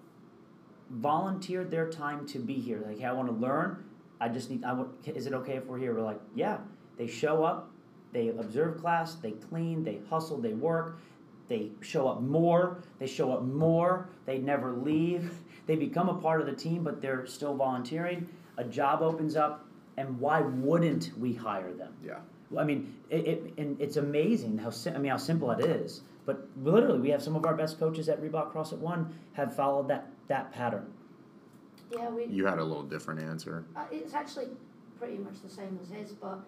volunteered their time to be here like hey i want to learn I just need. I want. Is it okay if we're here? We're like, yeah. They show up, they observe class, they clean, they hustle, they work, they show up more, they show up more, they never leave. <laughs> They become a part of the team, but they're still volunteering. A job opens up, and why wouldn't we hire them? Yeah. I mean, it, it and it's amazing how I mean how simple it is. But literally, we have some of our best coaches at Reebok CrossFit One have followed that that pattern. Yeah, we. You had a little different answer. Uh, it's actually pretty much the same as his, but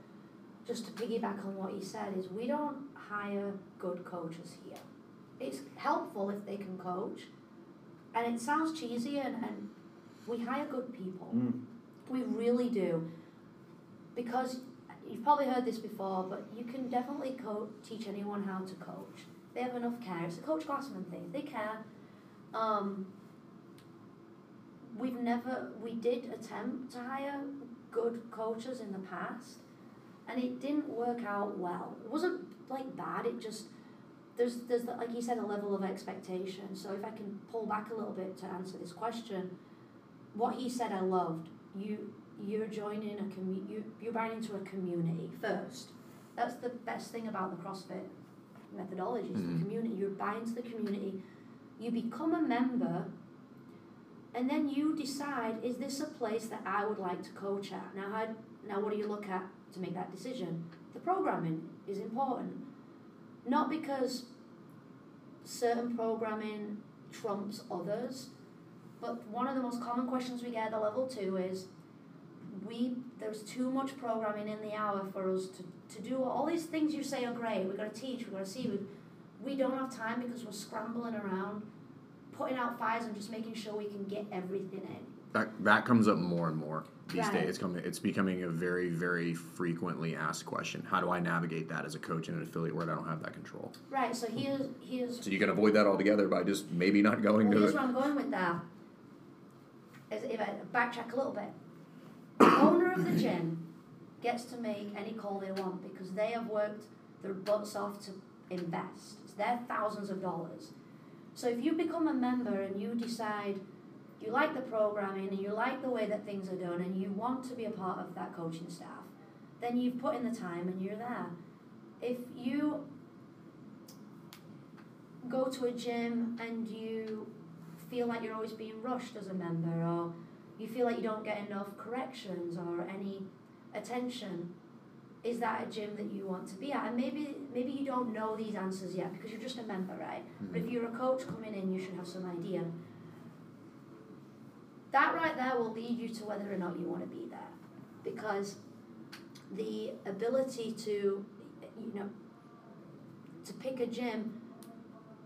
just to piggyback on what he said is we don't hire good coaches here. It's helpful if they can coach, and it sounds cheesy, and, and we hire good people. Mm. We really do, because you've probably heard this before, but you can definitely co- teach anyone how to coach. They have enough care. It's a Coach Glassman thing. They care. Um, we've never we did attempt to hire good coaches in the past and it didn't work out well. It wasn't like bad. It just there's there's the, like you said a level of expectation. So if I can pull back a little bit to answer this question, what he said I loved. You you're joining a commu- you you're buying into a community first. That's the best thing about the CrossFit methodology is Mhm. the community. You're buying into the community. You become a member and then you decide is this a place that I would like to coach at? Now how now what do you look at to make that decision? The programming is important. Not because certain programming trumps others but one of the most common questions we get at level two is we there's too much programming in the hour for us to, to do. All these things you say are great. We've got to teach we've got to see. We, we don't have time because we're scrambling around putting out fires and just making sure we can get everything in. That that comes up more and more these Right. days. It's coming. It's becoming a very very frequently asked question. How do I navigate that as a coach in an affiliate where I don't have that control? Right, so here's here's So you can avoid that altogether by just maybe not going well, to here's where I'm going with that. Is if I backtrack a little bit. The <coughs> owner of the gym gets to make any call they want because they have worked their butts off to invest. It's their thousands of dollars. So if you become a member and you decide you like the programming and you like the way that things are done and you want to be a part of that coaching staff, then you've put in the time and you're there. If you go to a gym and you feel like you're always being rushed as a member or you feel like you don't get enough corrections or any attention is that a gym that you want to be at? And maybe maybe you don't know these answers yet because you're just a member right? But if hmm. you're a coach coming in you should have some idea. That right there will lead you to whether or not you want to be there. Because the ability to you know to pick a gym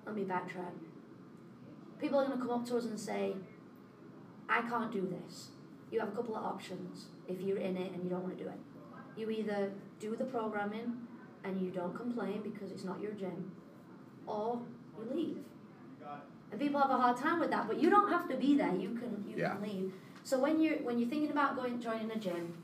let me backtrack. People are going to come up to us and say i can't do this. You have a couple of options if you're in it and you don't want to do it. You either do the programming and you don't complain because it's not your gym or you leave. And people have a hard time with that but you don't have to be there you can you Yeah. can leave. So when you're when you're thinking about going joining a gym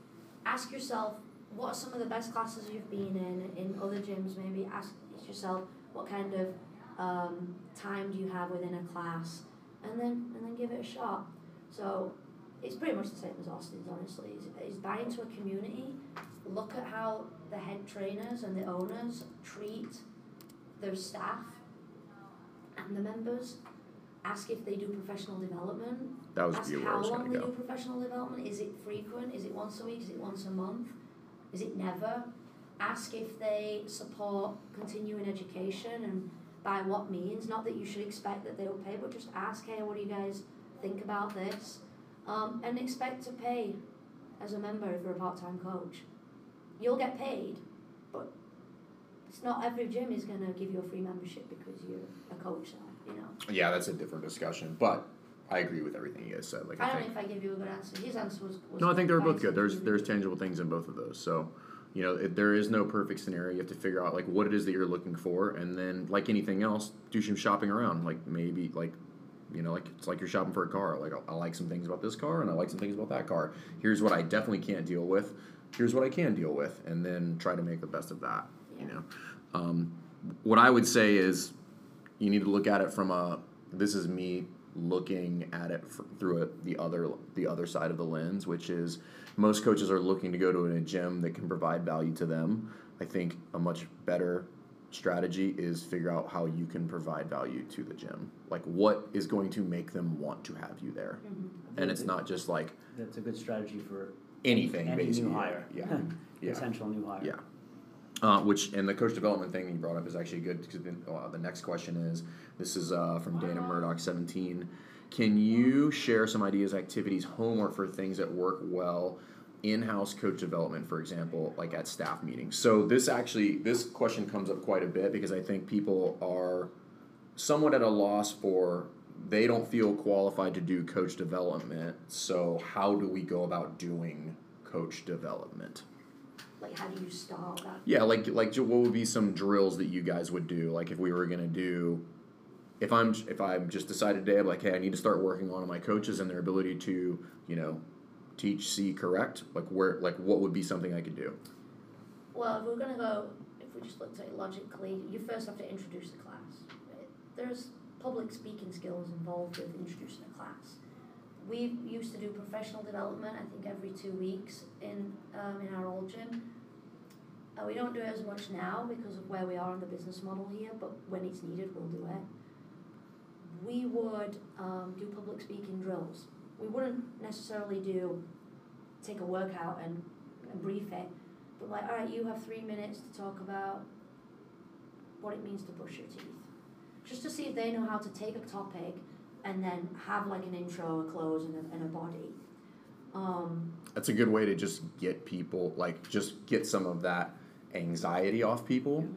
ask yourself what are some of the best classes you've been in in other gyms maybe ask yourself what kind of um, time do you have within a class? And then and then give it a shot. So it's pretty much the same as Austin's honestly. Is, is buy into a community look at how the head trainers and the owners treat their staff and the members ask if they do professional development That was ask how long they to do professional development. Is it frequent? Is it once a week? Is it once a month? Is it never? Ask if they support continuing education and by what means. Not that you should expect that they'll pay, but just ask, hey, what do you guys think about this? Um, and expect to pay as a member if you're a part-time coach. You'll get paid, but it's not every gym is going to give you a free membership because you're a coach there, you know. Yeah, that's a different discussion, but I agree with everything you guys said. Like I I don't think. know if I give you a good answer. His answer was, was No, I think they're both good. There's there's tangible things in both of those. So, you know, it, there is no perfect scenario. You have to figure out like what it is that you're looking for, and then like anything else, do some shopping around. Like maybe like, you know, like it's like you're shopping for a car. Like I, I like some things about this car, and I like some things about that car. Here's what I definitely can't deal with. Here's what I can deal with, and then try to make the best of that. You know, um, what I would say is you need to look at it from a this is me looking at it fr- through a, the other the other side of the lens which is most coaches are looking to go to a gym that can provide value to them. I think a much better strategy is figure out how you can provide value to the gym. Like what is going to make them want to have you there? And it's not just like That's a good strategy for anything any basically new hire. yeah yeah Potential new hire. yeah. Uh, which and the coach development thing you brought up is actually good because then, uh, the next question is this is uh, from Dana Murdoch seventeen. Can you share some ideas, activities, homework for things that work well in-house coach development, for example, like at staff meetings? So this actually this question comes up quite a bit because I think people are somewhat at a loss for they don't feel qualified to do coach development. So how do we go about doing coach development? Like, how do you start that? Yeah, like like what would be some drills that you guys would do? Like if we were gonna do, if I'm if I'm just decided today, I'm like, hey, I need to start working on my coaches and their ability to, you know, teach, see, correct. Like where like what would be something I could do? Well, if we're to go, if we just looked at it logically, you first have to introduce the class. There's public speaking skills involved with introducing a class. We used to do professional development, I think every two weeks in um, in our old gym. Uh, we don't do it as much now because of where we are in the business model here, but when it's needed, we'll do it. We would um, do public speaking drills. We wouldn't necessarily do take a workout and, and brief it, but like, all right, you have three minutes to talk about what it means to brush your teeth. Just to see if they know how to take a topic and then have like an intro, a close, and a, and a body. Um, That's a good way to just get people, like, just get some of that anxiety off people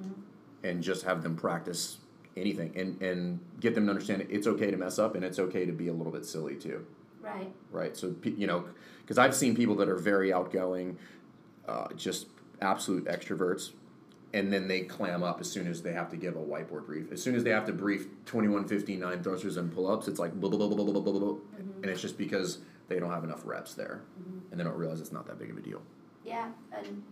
and just have them practice anything and, and get them to understand it's okay to mess up and it's okay to be a little bit silly too. right. right? So you know, because I've seen people that are very outgoing, uh, just absolute extroverts, and then they clam up as soon as they have to give a whiteboard brief. As soon as they have to brief 21, 15, 9 thrusters and pull ups, it's like blah, blah, blah, blah, blah, blah, blah, blah. and it's just because they don't have enough reps there, and they don't realize it's not that big of a deal. Yeah, and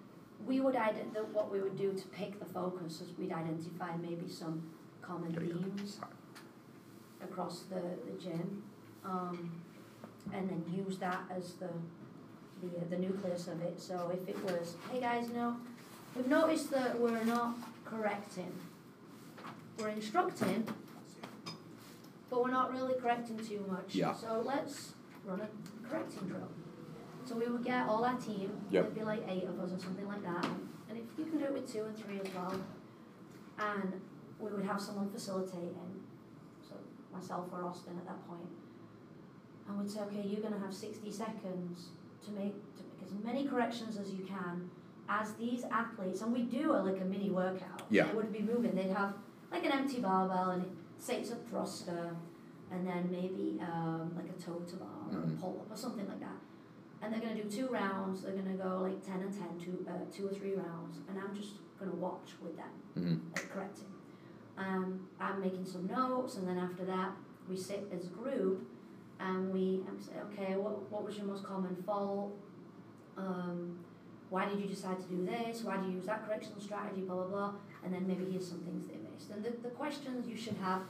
we would ident- the, what we would do to pick the focus is we'd identify maybe some common you themes across the, the gym, um, and then use that as the the, uh, the nucleus of it. So if it was, hey guys, no, we've noticed that we're not correcting, we're instructing, but we're not really correcting too much. Yeah. So let's run a correcting drill. So we would get all our team, Yep. there'd be like eight of us or something like that, and if you can do it with two and three as well, and we would have someone facilitating, so myself or Austin at that point, and we'd say, okay, you're gonna have sixty seconds to make, to make as many corrections as you can as these athletes, and we do a, like a mini workout. Yeah. They would be moving, they'd have like an empty barbell and it sets a thruster, and then maybe um, like a toe to bar or a Mhm. pull up or something like that. And they're gonna do two rounds. They're gonna go like ten and ten, two, uh, two or three rounds, and I'm just gonna watch with them, Mhm. like correcting. Um, I'm making some notes, and then after that, we sit as a group, and we and we say, okay, what what was your most common fault? Um, why did you decide to do this? Why do you use that correctional strategy? Blah blah blah. And then maybe here's some things they missed. And the, the questions you should have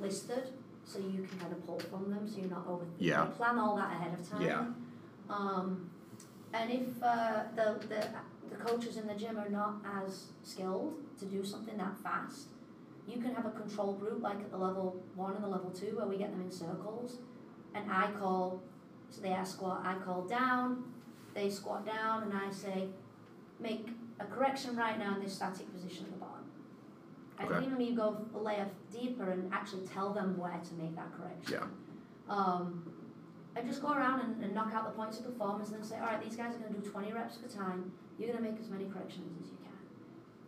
listed so you can kind of pull from them, so you're not overthinking. Yeah. Plan all that ahead of time. Yeah. Um, and if uh, the, the the coaches in the gym are not as skilled to do something that fast, you can have a control group like at the level one and the level two where we get them in circles, and I call, so they ask squat, I call down, they squat down, and I say, make a correction right now in this static position at the bottom. And Okay. even me go a layer deeper and actually tell them where to make that correction. Yeah. Um, and just go around and, and knock out the points of performance and then say, all right, these guys are going to do 20 reps at a time. You're going to make as many corrections as you can.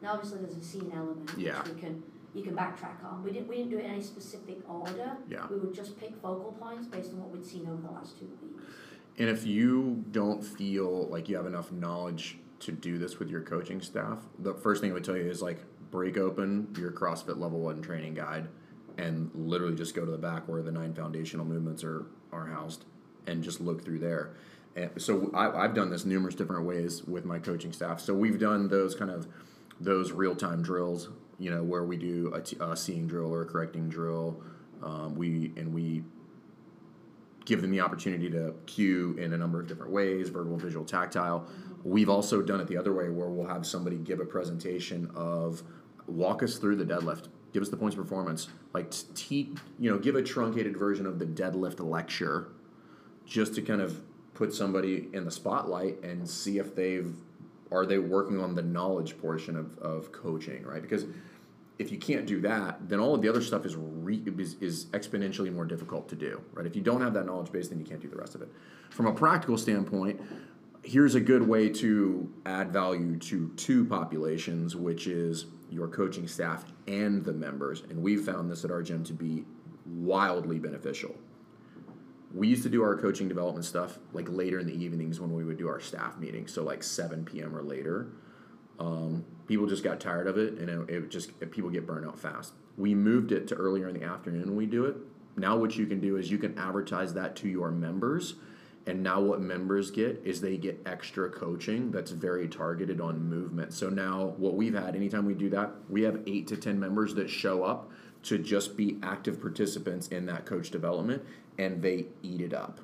Now, obviously, there's a scene element Yeah. which we can you can backtrack on. We didn't we didn't do it in any specific order. Yeah. We would just pick focal points based on what we'd seen over the last two weeks. And if you don't feel like you have enough knowledge to do this with your coaching staff, the first thing I would tell you is like break open your CrossFit level one training guide and literally just go to the back where the nine foundational movements are, are housed and just look through there. And so I, I've done this numerous different ways with my coaching staff. So we've done those kind of those real time drills, you know, where we do a, t- a seeing drill or a correcting drill. Um, we and we give them the opportunity to cue in a number of different ways verbal visual tactile. We've also done it the other way where we'll have somebody give a presentation of walk us through the deadlift. Give us the points of performance. Like te- you know give a truncated version of the deadlift lecture just to kind of put somebody in the spotlight and see if they've are they working on the knowledge portion of, of coaching right? Because if you can't do that, then all of the other stuff is, re, is is exponentially more difficult to do, right? If you don't have that knowledge base, then you can't do the rest of it. From a practical standpoint, here's a good way to add value to two populations, which is your coaching staff and the members. And we've found this at our gym to be wildly beneficial. We used to do our coaching development stuff like later in the evenings when we would do our staff meetings, so like 7 p.m. or later um, people just got tired of it, and it, it just people get burned out fast. We moved it to earlier in the afternoon. when We do it now. What you can do is you can advertise that to your members, And now what members get is they get extra coaching that's very targeted on movement. So now what we've had, anytime we do that, we have eight to ten members that show up to just be active participants in that coach development and they eat it up.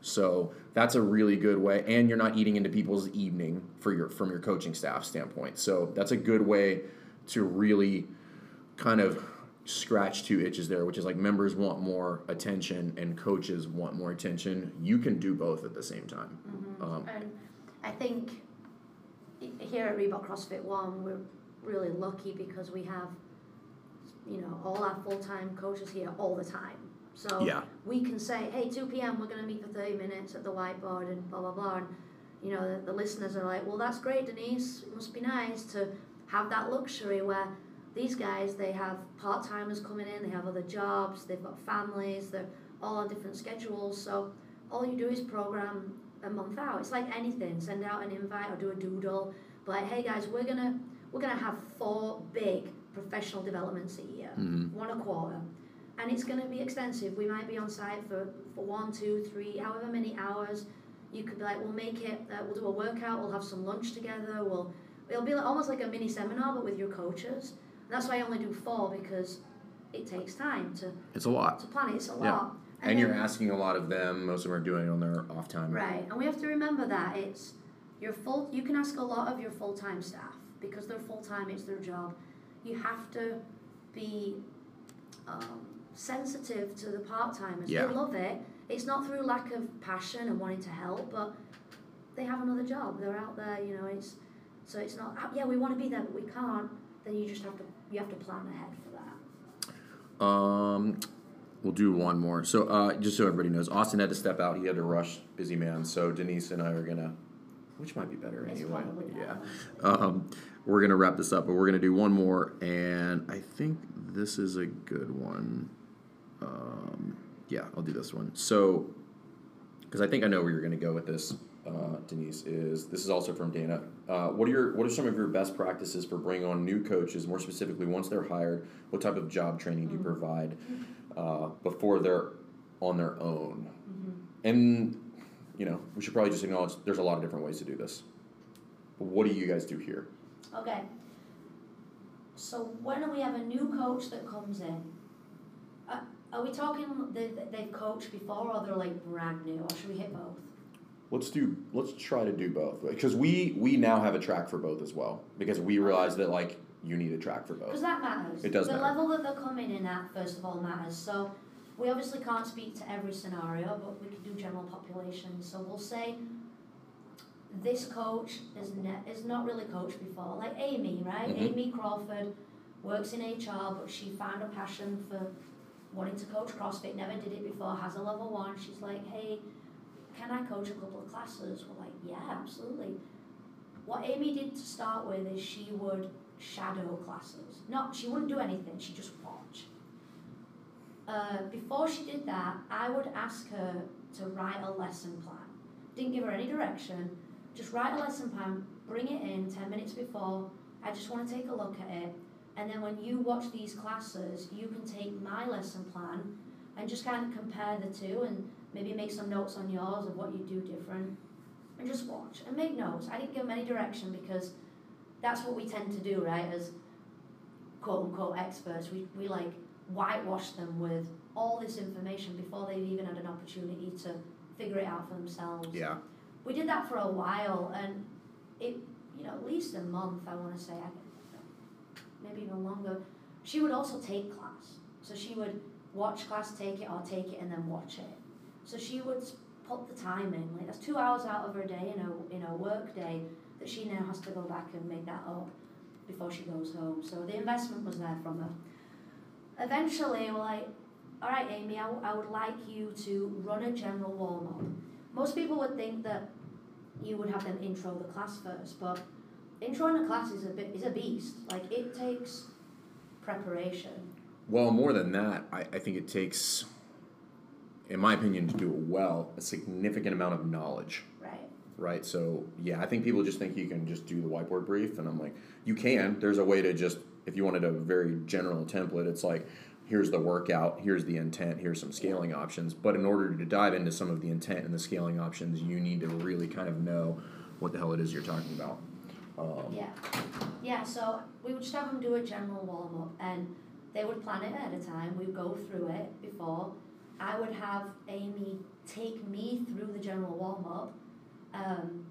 So that's a really good way, and you're not eating into people's evening for your from your coaching staff standpoint. So that's a good way to really kind of scratch two itches there, which is like members want more attention and coaches want more attention. You can do both at the same time. Um, And I think here at Reebok CrossFit One, we're really lucky because we have, you know, all our full-time coaches here all the time. So Yeah. we can say, hey, 2 p.m. we're going to meet for 30 minutes at the whiteboard and blah blah blah. And you know, the, the listeners are like, well, that's great, Denise. It must be nice to have that luxury where these guys they have part-timers coming in, they have other jobs, they've got families, they're all on different schedules. So all you do is program a month out. It's like anything. Send out an invite or do a doodle. But like, hey guys, we're gonna we're gonna have four big professional developments a year, Mhm. one a quarter, and it's gonna be extensive. We might be on site for for one, two, three, however many hours. You could be like, we'll make it. Uh, we'll do a workout. We'll have some lunch together. We'll it'll be like, almost like a mini seminar, but with your coaches. that's why I only do four because it takes time to It's a lot. to plan it. It's a Yeah. lot. And you're asking a lot of them. Most of them are doing it on their off time. Right, and we have to remember that it's your full. You can ask a lot of your full time staff because they're full time. It's their job. You have to be um, sensitive to the part timers. Yeah. They love it. It's not through lack of passion and wanting to help, but they have another job. They're out there. You know, it's so it's not. "Oh, Yeah, we want to be there, but we can't. Then you just have to. You have to plan ahead for that. Um, we'll do one more. So, uh, just so everybody knows, Austin had to step out. He had to rush. Busy man. So Denise and I are gonna, which might be better It's anyway. Yeah. Um, we're gonna wrap this up, but we're gonna do one more, and I think this is a good one. Um, yeah, I'll do this one. So, because I think I know where you're gonna go with this, uh, Denise. Is this is also from Dana? Uh, what are your what are some of your best practices for bringing on new coaches? More specifically, once they're hired, what type of job training do you provide uh, before they're on their own? And you know, we should probably just acknowledge there's a lot of different ways to do this. But what do you guys do here? Okay. So when we have a new coach that comes in, are we talking they, they've coached before or they're like brand new, or should we hit both? Let's do. Let's try to do both because we we now have a track for both as well because we realize that like you need a track for both. Because that matters. It does The matter. level that they're coming in at, first of all, matters. So we obviously can't speak to every scenario, but we can do general population. So we'll say this coach is ne- is not really coached before, like Amy, right? Mhm. Amy Crawford works in HR, but she found a passion for wanting to coach CrossFit. Never did it before. Has a level one. She's like, hey, can I coach a couple of classes? We're like, yeah, absolutely. What Amy did to start with is she would shadow classes. Not, she wouldn't do anything. She just watch. Uh, before she did that, I would ask her to write a lesson plan. Didn't give her any direction. Just write a lesson plan. Bring it in ten minutes before. I just want to take a look at it. And then when you watch these classes, you can take my lesson plan and just kind of compare the two and maybe make some notes on yours of what you do different and just watch and make notes. I didn't give them any direction because that's what we tend to do, right? As quote unquote experts, we, we like whitewash them with all this information before they've even had an opportunity to figure it out for themselves. Yeah. We did that for a while and it, you know, at least a month, I want to say, I, maybe even longer. She would also take class. So she would watch class, take it, or take it and then watch it. So she would put the time in. Like that's two hours out of her day in a in a work day that she now has to go back and make that up before she goes home. So the investment was there from her. Eventually, we're like, all right, Amy, I, I would like you to run a general warm up. Most people would think that you would have them intro the class first, but introing a class is a bit is a beast. Like it takes preparation. Well, more than that, I, I think it takes, in my opinion, to do it well, a significant amount of knowledge. Right. Right. So yeah, I think people just think you can just do the whiteboard brief, and I'm like, you can. There's a way to just if you wanted a very general template, it's like here's the workout, here's the intent, here's some scaling options. But in order to dive into some of the intent and the scaling options, you need to really kind of know what the hell it is you're talking about. Um, Yeah, yeah. So we would just have them do a general warm up, and they would plan it ahead of time. We'd go through it before. I would have Amy take me through the general warm up, um,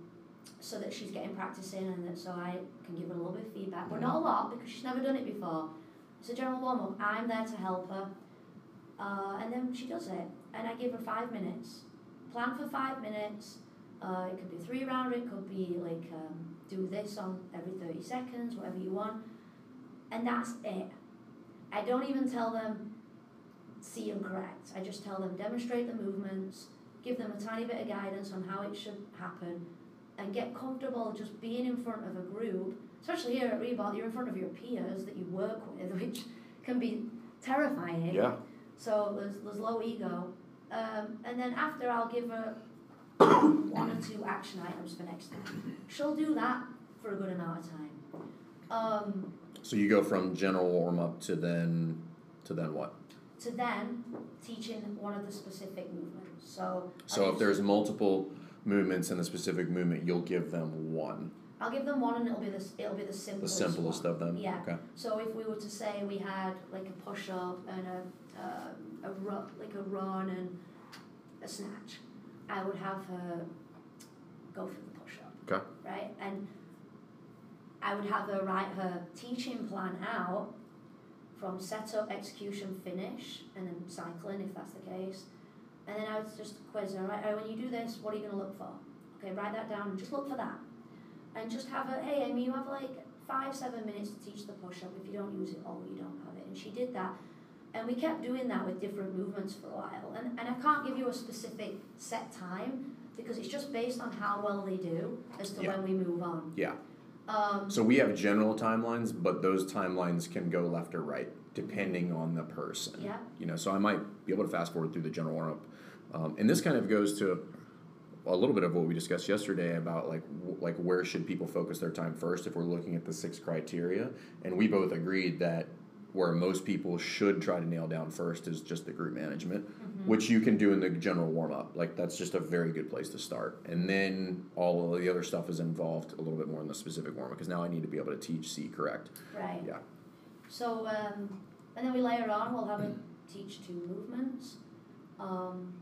so that she's getting practice in, and that so I can give her a little bit of feedback, but not a lot because she's never done it before. It's a general warm up. I'm there to help her, uh, and then she does it, and I give her five minutes. Plan for five minutes. Uh, it could be three round. It could be like um, do this on every thirty seconds, whatever you want, and that's it. I don't even tell them see and correct. I just tell them demonstrate the movements, give them a tiny bit of guidance on how it should happen, and get comfortable just being in front of a group. Especially here at Reebok, you're in front of your peers that you work with, <laughs> which can be terrifying. yeah. So there's, there's low ego. Um, and then after, I'll give her one or two action items for next time. She'll do that for a good amount of time. Um, So you go from general warm up to then to then what? to then teaching one of the specific movements. So, So if there's multiple movements in the specific movement, you'll give them one, I'll give them one, and it'll be the it'll be the simplest. the simplest. one. of them. Yeah. Okay. So if we were to say we had like a push up and a uh, a run, like a run and a snatch, I would have her go for the push up. Okay. Right, and I would have her write her teaching plan out from setup, execution, finish, and then cycling if that's the case. And then I would just quiz her. Right, oh, when you do this, what are you going to look for? Okay, write that down and just look for that. And just have her. Hey, Amy, you have like five, seven minutes to teach the push up. If you don't use it, oh, you don't have it. And she did that. And we kept doing that with different movements for a while. And, and I can't give you a specific set time because it's just based on how well they do as to Yeah. when we move on. Yeah. Um, So we have general timelines, but those timelines can go left or right depending on the person. Yeah. You know, so I might be able to fast forward through the general warm up, um, and this kind of goes to a little bit of what we discussed yesterday about like w- like where should people focus their time first if we're looking at the six criteria, and we both agreed that where most people should try to nail down first is just the group management, which you can do in the general warm up. Like that's just a very good place to start, and then all of the other stuff is involved a little bit more in the specific warm up because now I need to be able to teach see correct. right. Yeah. So, um, and then we layer on, we'll have her teach two movements. Um,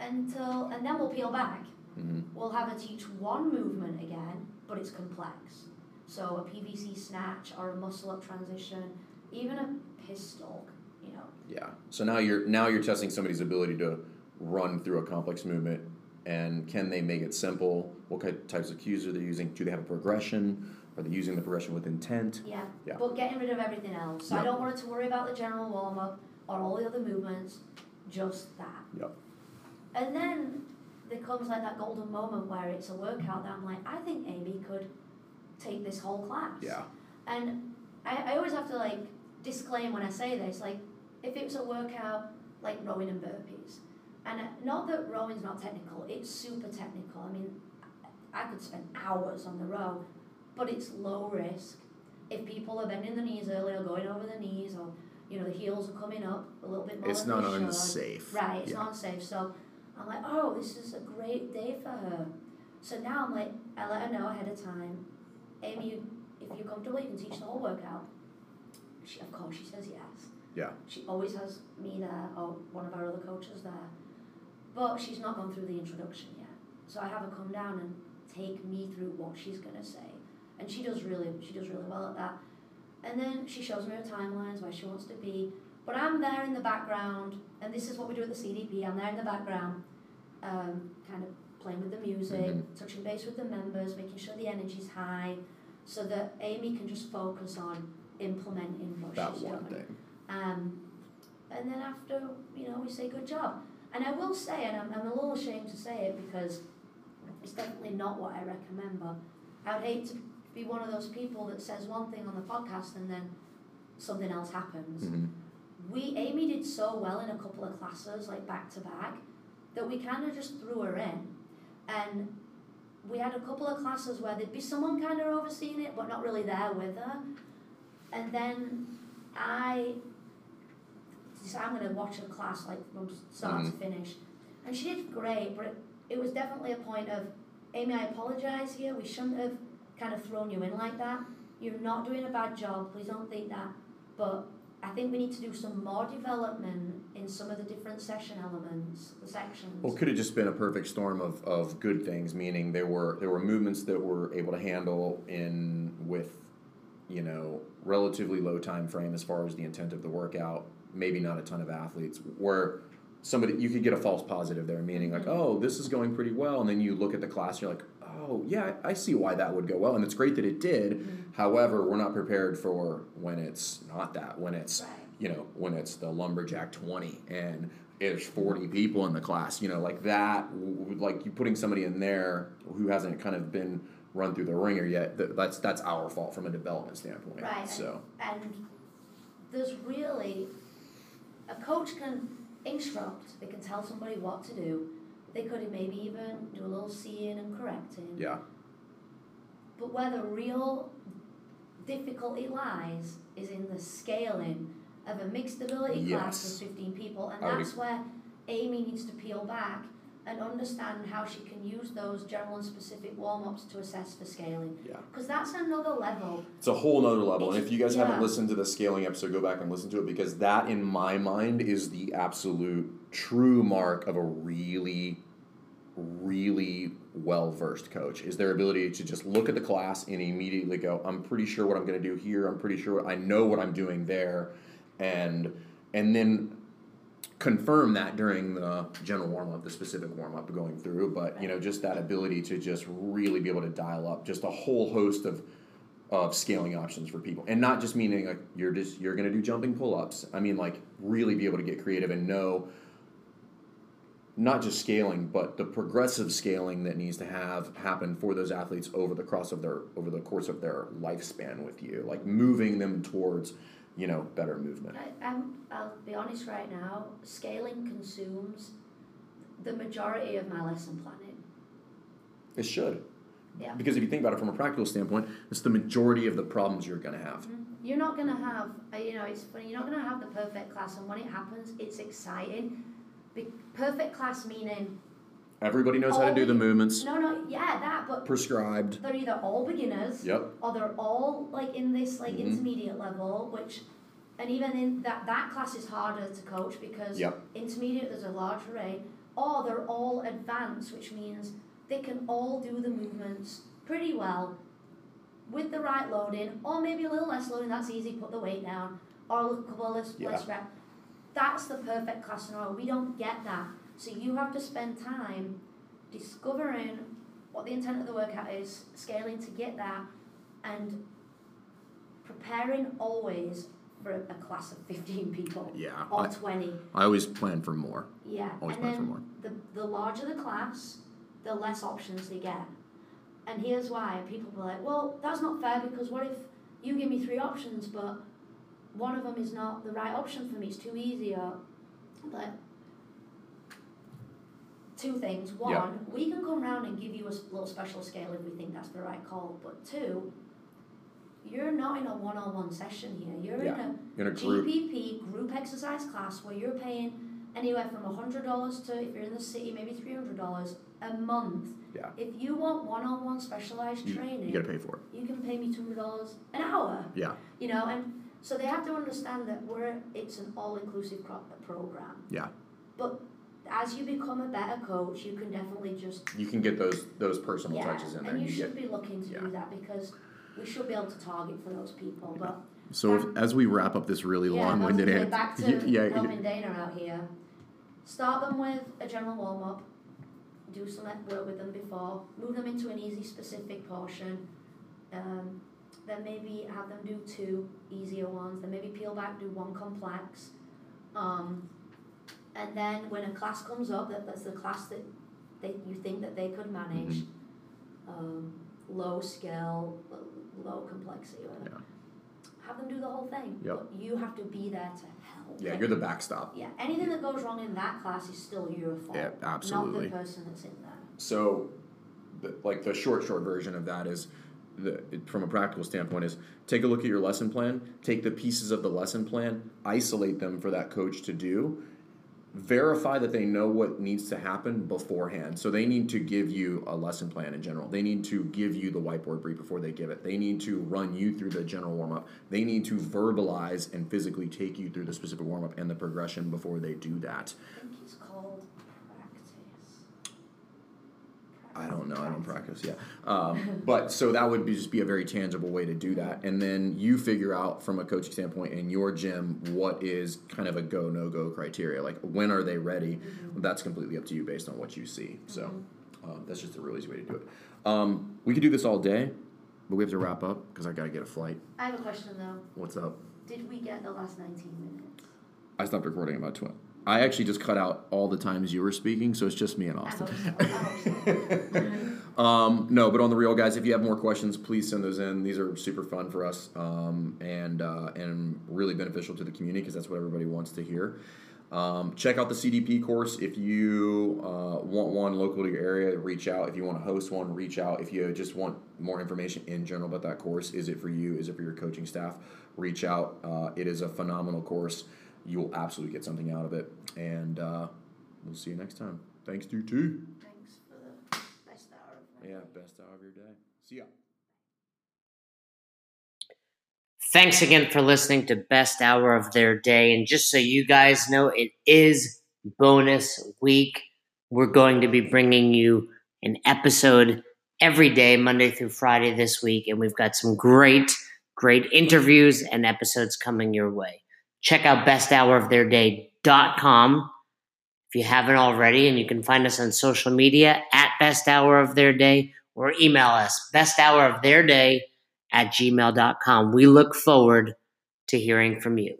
until, and then we'll peel back. hmm We'll have her teach one movement again, but it's complex. So a PVC snatch or a muscle up transition, even a pistol, you know. Yeah. So now you're now you're testing somebody's ability to run through a complex movement, and can they make it simple? What kind types of cues are they using? Do they have a progression? Are they using the progression with intent? Yeah. Yeah. But getting rid of everything else. So I don't want her to worry about the general warm up or all the other movements, just that. Yep. And then there comes like that golden moment where it's a workout that I'm like, I think Amy could take this whole class. Yeah. And I, I always have to like disclaim when I say this, like if it was a workout like rowing and burpees, and not that rowing's not technical, it's super technical. I mean, I could spend hours on the row, but it's low risk. If people are bending the knees early or going over the knees, or you know the heels are coming up a little bit more. It's not should, unsafe. Right, it's Yeah. not safe. So I'm like, oh, this is a great day for her. So now I'm like, I let her know ahead of time. Amy, if you're comfortable, you can teach the whole workout. She, of course, she says yes. Yeah. She always has me there or one of our other coaches there. But she's not gone through the introduction yet. So I have her come down and take me through what she's gonna say. And she does really she does really well at that. And then she shows me her timelines where she wants to be. But I'm there in the background and this is what we do at the CDP, I'm there in the background, um, kind of playing with the music, Mhm. touching base with the members, making sure the energy's high, so that Amy can just focus on implementing what That she's one doing. thing. Um, and then after, you know, we say good job. And I will say, and I'm, I'm a little ashamed to say it because it's definitely not what I recommend, but I would hate to be one of those people that says one thing on the podcast and then something else happens. hmm We, Amy did so well in a couple of classes, like back to back, that we kind of just threw her in. And we had a couple of classes where there'd be someone kind of overseeing it, but not really there with her. And then I said, I'm going to watch a class like from start to mm-hmm. finish. And she did great, but it, it was definitely a point of, Amy, I apologise here. We shouldn't have kind of thrown you in like that. You're not doing a bad job. Please don't think that. But I think we need to do some more development in some of the different session elements, the sections. Well, could have just been a perfect storm of, of good things, meaning there were there were movements that were able to handle in with, you know, relatively low time frame as far as the intent of the workout. Maybe not a ton of athletes where somebody you could get a false positive there, meaning like, mm-hmm. oh, this is going pretty well, and then you look at the class, and you're like, oh yeah, I, see why that would go well, and it's great that it did. Mm-hmm. However, we're not prepared for when it's not that, when it's Right. you know, when it's the lumberjack 20 and there's 40 people in the class, you know, like that, like you putting somebody in there who hasn't kind of been run through the ringer yet, that's that's our fault from a development standpoint. Right. So, And, and there's really a coach can instruct. They can tell somebody what to do. They could maybe even do a little seeing and correcting. yeah. But where the real difficulty lies is in the scaling of a mixed ability class Yes. with 15 people, and I that's where Amy needs to peel back and understand how she can use those general and specific warm ups to assess for scaling. Yeah. Because that's another level. It's a whole nother level. And if you guys Yeah. haven't listened to the scaling episode, go back and listen to it because that, in my mind, is the absolute true mark of a really, really well versed coach. Is their ability to just look at the class and immediately go, "I'm pretty sure what I'm going to do here. I'm pretty sure I know what I'm doing there," and and then confirm that during the general warm up, the specific warm up going through. But you know, just that ability to just really be able to dial up just a whole host of of scaling options for people, and not just meaning like you're just you're gonna do jumping pull ups. I mean, like really be able to get creative and know not just scaling, but the progressive scaling that needs to have happen for those athletes over the course of their over the course of their lifespan with you, like moving them towards you know better movement. I, I'm, I'll be honest right now, scaling consumes the majority of my lesson planning. It should. Yeah. Because if you think about it from a practical standpoint, it's the majority of the problems you're going to have. You're not going to have, uh, you know, it's funny, you're not going to have the perfect class, and when it happens, it's exciting. Be- perfect class meaning, Everybody knows how to do the movements no, no, yeah, that, but prescribed. they're either all beginners Yep. or they're all like in this like Mhm. intermediate level, which, and even in that that class is harder to coach because Yep. intermediate there's a large array, or they're all advanced, which means they can all do the movements pretty well with the right loading, or maybe a little less loading. That's easy. Put the weight down, or a couple less less rep. That's the perfect class in scenario. We don't get that, so you have to spend time discovering what the intent of the workout is, scaling to get that, and preparing always for a class of 15 people Yeah. or I, 20. I always plan for more. Yeah, Always and plan for more. the the larger the class, the less options they get. And here's why: people were like, "Well, that's not fair because what if you give me three options, but one of them is not the right option for me? It's too easy." Or, but two things: one, Yeah. we can come around and give you a little special scale if we think that's the right call. But two, you're not in a one-on-one session here. You're in a In a group. GPP group exercise class where you're paying anywhere from hundred dollars to if you're in the city maybe three hundred dollars a month. Yeah. If you want one-on-one specialized You, training, you got to pay for it. you can pay me two hundred dollars an hour. Yeah. You know, and so they have to understand that we're it's an all-inclusive pro- program. Yeah. But as you become a better coach, you can definitely just You can get those those personal yeah, touches in there. and you, you should get, be looking to yeah. do that because we should be able to target for those people. But so if, as we wrap up this really Yeah, long-winded that's an- it. back <laughs> to yeah, yeah, helping Dana out here. Start them with a general warm up. Do some work with them before. Move them into an easy specific portion. Um, then maybe have them do two easier ones. Then maybe peel back, do one complex. Um, and then when a class comes up, that, that's the class that they, you think that they could manage. Mm-hmm. Um, low skill, low complexity, whatever. Have them do the whole thing. Yep. But you have to be there to help. yeah, you're the backstop. Yeah, anything that goes wrong in that class is still your fault. Yeah, absolutely. Not the person that's in there. So, the, like the short, short version of that is, the, from a practical standpoint is take a look at your lesson plan, take the pieces of the lesson plan, isolate them for that coach to do, verify that they know what needs to happen beforehand. So they need to give you a lesson plan in general. They need to give you the whiteboard brief before they give it. They need to run you through the general warm up. They need to verbalize and physically take you through the specific warm up and the progression before they do that. I think it's called practice. I don't know. I don't practice. Yeah, um, but so that would be just be a very tangible way to do that, and then you figure out from a coaching standpoint in your gym what is kind of a go no go criteria. Like when are they ready? Mm-hmm. That's completely up to you based on what you see. So um, that's just a really easy way to do it. Um, we could do this all day, but we have to wrap up because I got to get a flight. I have a question though. What's up? Did we get the last 19 minutes? I stopped recording about twenty. I actually just cut out all the times you were speaking, so it's just me and Austin. hope so. I hope so. Um, no, but on the real guys, if you have more questions, please send those in. These are super fun for us um, and uh, and really beneficial to the community because that's what everybody wants to hear. Um, check out the CDP course if you uh, want one local to your area. Reach out if you want to host one. Reach out if you just want more information in general about that course. Is it for you? Is it for your coaching staff? Reach out. Uh, it is a phenomenal course. You will absolutely get something out of it, and uh, we'll see you next time. Thanks, DT. Thanks for the best hour of my Yeah, best hour of your day. See ya. Thanks again for listening to Best Hour of Their Day. And just so you guys know, it is bonus week. We're going to be bringing you an episode every day, Monday through Friday this week. And we've got some great, great interviews and episodes coming your way. Check out besthouroftheirday.com if you haven't already. And you can find us on social media at Best Hour of Their Day or email us besthouroftheirday at gmail.com. We look forward to hearing from you.